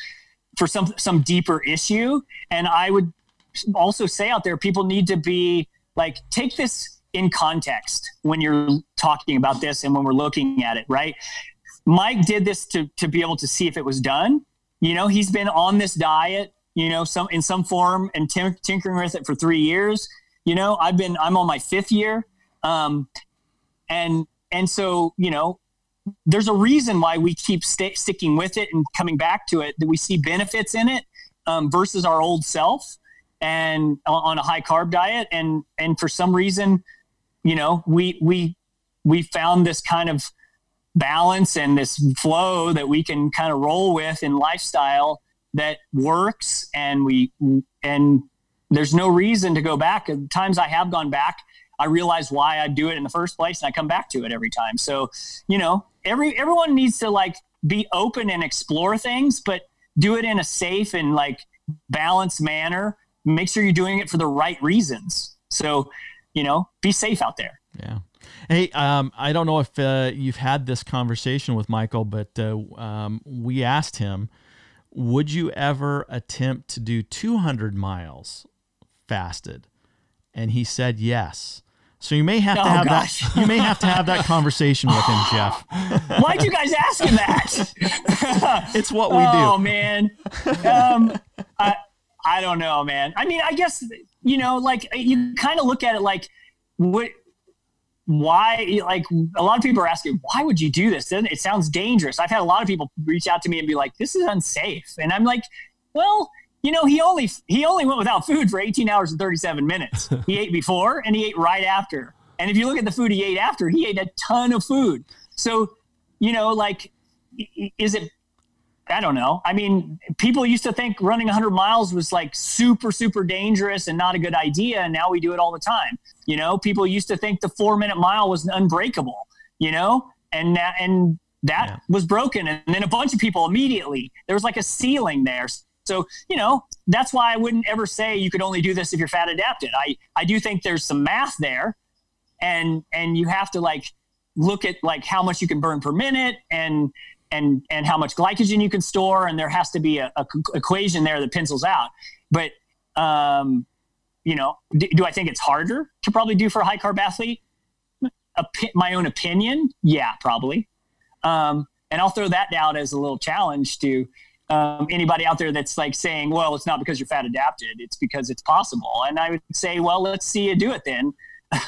for some some deeper issue. And i would also say out there people need to be like take this in context when you're talking about this and when we're looking at it right? Mike did this to to be able to see if it was done. You know he's been on this diet you know some in some form and tinkering with it for three years. You know i've been i'm on my fifth year. Um, and and so you know there's a reason why we keep st- sticking with it and coming back to it that we see benefits in it um, versus our old self and on a high carb diet. And and for some reason you know we we we found this kind of balance and this flow that we can kind of roll with in lifestyle that works. And we and there's no reason to go back. Times i have gone back i realize why i do it in the first place and i come back to it every time. So you know every everyone needs to like be open and explore things but do it in a safe and like balanced manner. Make sure you're doing it for the right reasons. So you know be safe out there.
Yeah. Hey, um, I don't know if uh, you've had this conversation with Michael, but uh, um, we asked him, would you ever attempt to do 200 miles fasted? And he said yes. So you may have to oh, have gosh. that. You may have to have that conversation with him, Jeff.
Why'd you guys ask him that?
it's what we do.
Oh man, um, I I don't know, man. I mean, I guess you know, like you kind of look at it like, what why like a lot of people are asking why would you do this it sounds dangerous i've had a lot of people reach out to me and be like this is unsafe and i'm like well you know he only he only went without food for 18 hours and 37 minutes he ate before and he ate right after and if you look at the food he ate after he ate a ton of food so you know like is it I don't know. I mean, people used to think running 100 miles was like super, super dangerous and not a good idea. And now we do it all the time. You know, people used to think the four minute mile was unbreakable, you know, and that, and that yeah. was broken. And then a bunch of people immediately, there was like a ceiling there. So, you know, that's why I wouldn't ever say you could only do this if you're fat adapted. I, I do think there's some math there and, and you have to like look at like how much you can burn per minute and, and and how much glycogen you can store, and there has to be a, equation there that pencils out. But um, you know, do, do, I think it's harder to probably do for a high carb athlete? My own opinion, yeah, probably. Um, and I'll throw that out as a little challenge to um, anybody out there that's like saying, well, it's not because you're fat adapted, it's because it's possible. And I would say, well, let's see you do it then.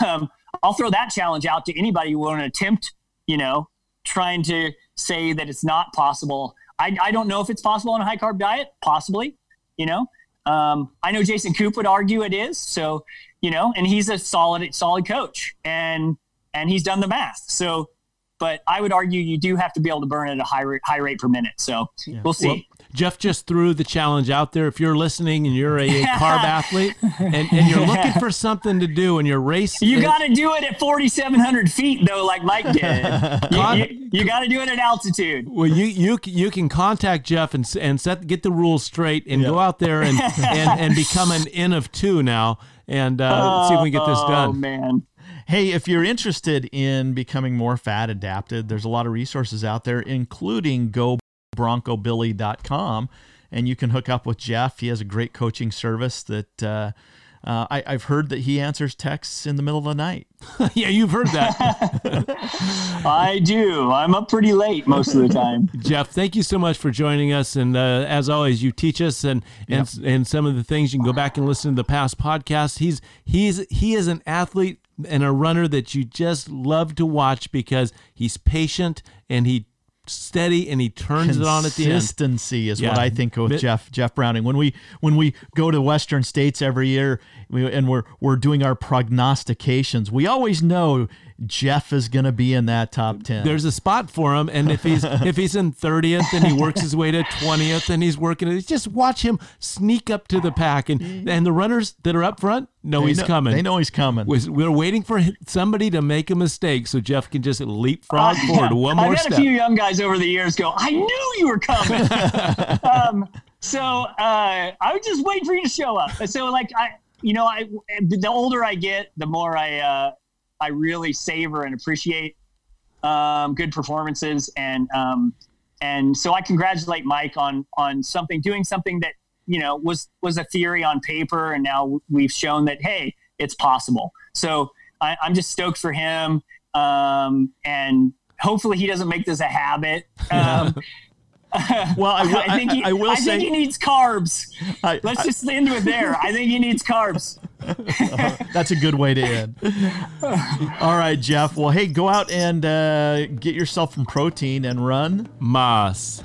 Um, I'll throw that challenge out to anybody who want to attempt, you know, trying to say that it's not possible. I, I don't know if it's possible on a high carb diet, possibly, you know. Um, I know Jason Koop would argue it is. So, you know, and he's a solid, solid coach and, and he's done the math. So, but I would argue you do have to be able to burn at a high rate, high rate per minute. So yeah. we'll see. Well,
Jeff just threw the challenge out there. If you're listening and you're a, a carb athlete and, and, you're looking for something to do and you're racing,
you got to do it at 4,700 feet though, like Mike did. you, you, you got to do it at altitude.
Well, you you you can contact Jeff and and set get the rules straight and go out there and, and and become an N of two now and uh, see if we can get this done.
Oh man.
Hey, if you're interested in becoming more fat adapted, there's a lot of resources out there, including Go broncobilly.com and you can hook up with Jeff. He has a great coaching service that uh, uh, I, have heard that he answers texts in the middle of the night.
yeah, you've heard that.
I do. I'm up pretty late most of the time.
Jeff, thank you so much for joining us. And uh, as always, you teach us and and yep. and some of the things you can go back and listen to the past podcasts. He's he's he is an athlete and a runner that you just love to watch because he's patient and he steady and he turns it on at the end.
Consistency is yeah. what I think with Jeff Jeff Browning. When we when we go to Western states every year we, and we're we're doing our prognostications, we always know Jeff is going to be in that top 10.
There's a spot for him and if he's if he's in 30th and he works his way to 20th and he's working it just watch him sneak up to the pack and and the runners that are up front know
they
he's
know,
coming.
They know he's coming.
We're waiting for somebody to make a mistake so Jeff can just leapfrog uh, forward one more
I've
had
step. a few young guys over the years go, "I knew you were coming." um, so uh, I was just waiting for you to show up. So like I you know, I the older I get, the more I uh, I really savor and appreciate um, good performances, and um, and so I congratulate Mike on on something doing something that you know was was a theory on paper, and now we've shown that hey, it's possible. So I, am just stoked for him, um, and hopefully he doesn't make this a habit. Um,
well, I, will,
I think he, I, I will I say think he needs carbs. Let's just end with there. I think he needs carbs.
That's a good way to end. All right, Jeff. Well, hey, go out and uh, get yourself some protein and run.
Mas.